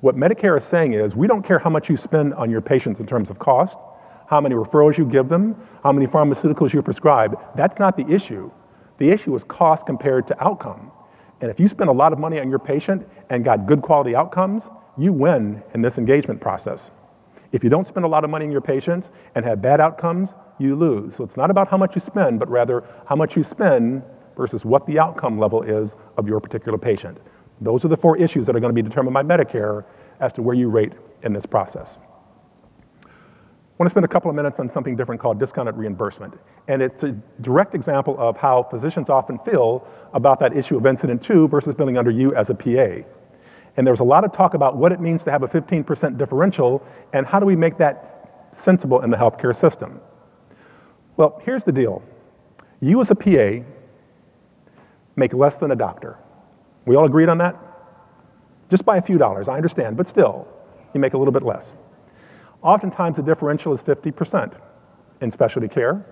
What Medicare is saying is we don't care how much you spend on your patients in terms of cost, how many referrals you give them, how many pharmaceuticals you prescribe. That's not the issue. The issue is cost compared to outcome. And if you spend a lot of money on your patient and got good quality outcomes, you win in this engagement process. If you don't spend a lot of money on your patients and have bad outcomes, you lose. So it's not about how much you spend, but rather how much you spend versus what the outcome level is of your particular patient. Those are the four issues that are going to be determined by Medicare as to where you rate in this process. I want to spend a couple of minutes on something different called discounted reimbursement. And it's a direct example of how physicians often feel about that issue of incident to versus billing under you as a PA. And there's a lot of talk about what it means to have a 15% differential and how do we make that sensible in the healthcare system. Well, here's the deal. You as a PA make less than a doctor. We all agreed on that? Just by a few dollars, I understand, but still, you make a little bit less. Oftentimes the differential is 50% in specialty care,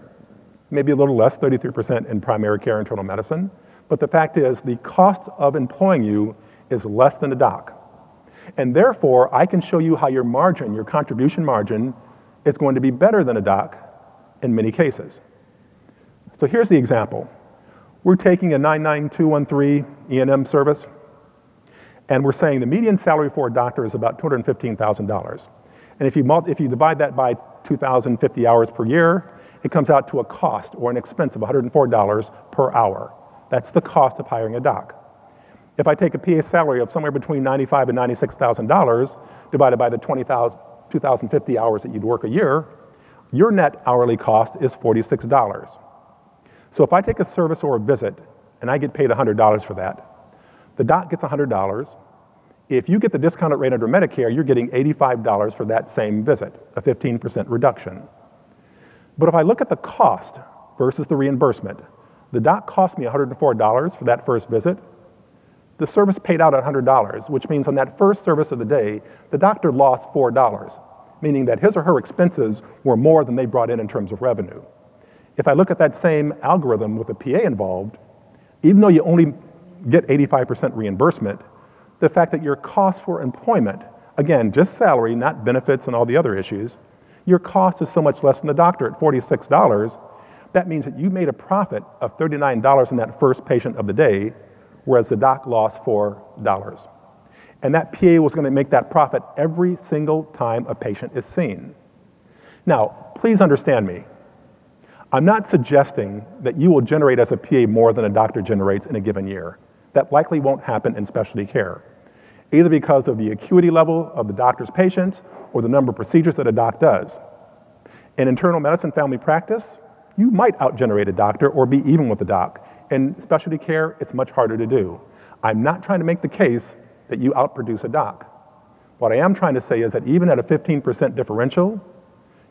maybe a little less, 33% in primary care internal medicine. But the fact is, the cost of employing you is less than a doc. And therefore, I can show you how your margin, your contribution margin, is going to be better than a doc in many cases. So here's the example. We're taking a 99213 E&M service, and we're saying the median salary for a doctor is about $215,000. And if you, if you divide that by 2,050 hours per year, it comes out to a cost or an expense of $104 per hour. That's the cost of hiring a doc. If I take a PA salary of somewhere between $95 and $96,000 divided by the 2,050 hours that you'd work a year, your net hourly cost is $46. So if I take a service or a visit and I get paid $100 for that, the doc gets $100, if you get the discounted rate under Medicare, you're getting $85 for that same visit, a 15% reduction. But if I look at the cost versus the reimbursement, the doc cost me $104 for that first visit. The service paid out $100, which means on that first service of the day, the doctor lost $4, meaning that his or her expenses were more than they brought in in terms of revenue. If I look at that same algorithm with a PA involved, even though you only get 85% reimbursement, the fact that your cost for employment, again, just salary, not benefits and all the other issues, your cost is so much less than the doctor at $46. That means that you made a profit of $39 in that first patient of the day, whereas the doc lost $4. And that PA was going to make that profit every single time a patient is seen. Now, please understand me. I'm not suggesting that you will generate as a PA more than a doctor generates in a given year. That likely won't happen in specialty care either because of the acuity level of the doctor's patients or the number of procedures that a doc does. In internal medicine family practice, you might outgenerate a doctor or be even with the doc. In specialty care, it's much harder to do. I'm not trying to make the case that you outproduce a doc. What I am trying to say is that even at a 15% differential,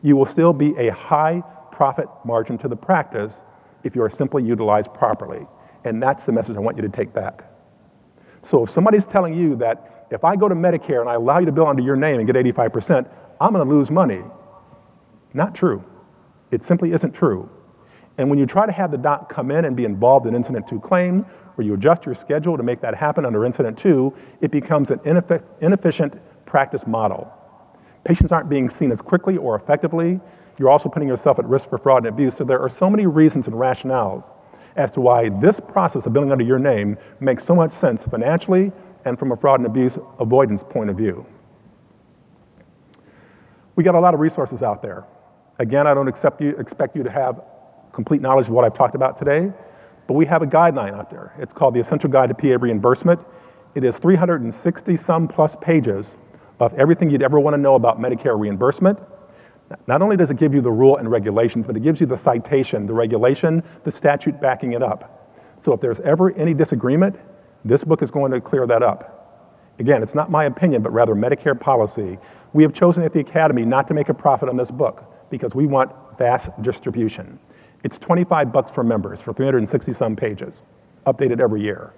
you will still be a high profit margin to the practice if you are simply utilized properly. And that's the message I want you to take back. So if somebody's telling you that if I go to Medicare and I allow you to bill under your name and get 85%, I'm going to lose money, not true. It simply isn't true. And when you try to have the doc come in and be involved in incident to claims, where you adjust your schedule to make that happen under incident to, it becomes an inefficient practice model. Patients aren't being seen as quickly or effectively. You're also putting yourself at risk for fraud and abuse. So there are so many reasons and rationales as to why this process of billing under your name makes so much sense financially and from a fraud and abuse avoidance point of view. We got a lot of resources out there. Again, I don't you, expect you to have complete knowledge of what I've talked about today, but we have a guideline out there. It's called the Essential Guide to PA Reimbursement. It is 360 some plus pages of everything you'd ever want to know about Medicare reimbursement not only does it give you the rule and regulations, but it gives you the citation, the regulation, the statute backing it up. So if there's ever any disagreement, this book is going to clear that up. Again, it's not my opinion, but rather Medicare policy. We have chosen at the Academy not to make a profit on this book because we want vast distribution. It's 25 bucks for members for 360 some pages, updated every year.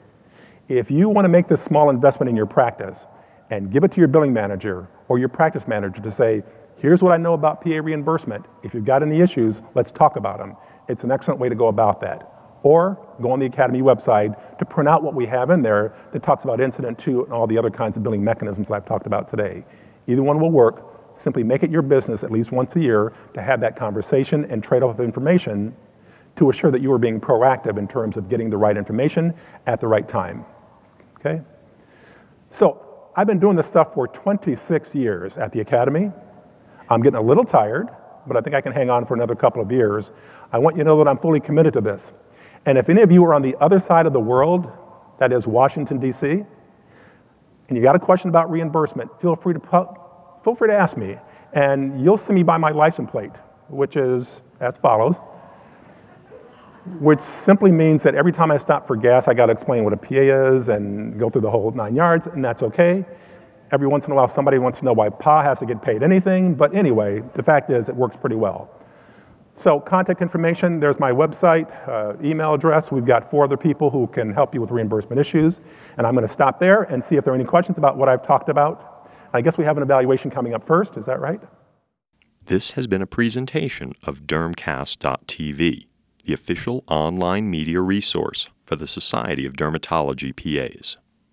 If you want to make this small investment in your practice and give it to your billing manager or your practice manager to say, Here's what I know about PA reimbursement. If you've got any issues, let's talk about them. It's an excellent way to go about that. Or go on the Academy website to print out what we have in there that talks about incident to and all the other kinds of billing mechanisms that I've talked about today. Either one will work. Simply make it your business at least once a year to have that conversation and trade off of information to assure that you are being proactive in terms of getting the right information at the right time. Okay? So I've been doing this stuff for 26 years at the Academy. I'm getting a little tired, but I think I can hang on for another couple of years. I want you to know that I'm fully committed to this. And if any of you are on the other side of the world, that is Washington, D.C., and you got a question about reimbursement, feel free to, feel free to ask me. And you'll see me by my license plate, which is as follows which simply means that every time I stop for gas, I got to explain what a PA is and go through the whole nine yards, and that's okay. Every once in a while, somebody wants to know why PA has to get paid anything, but anyway, the fact is it works pretty well. So contact information, there's my website, uh, email address. We've got four other people who can help you with reimbursement issues. And I'm going to stop there and see if there are any questions about what I've talked about. I guess we have an evaluation coming up first, is that right? This has been a presentation of dermcast.tv the official online media resource for the Society of Dermatology PAs.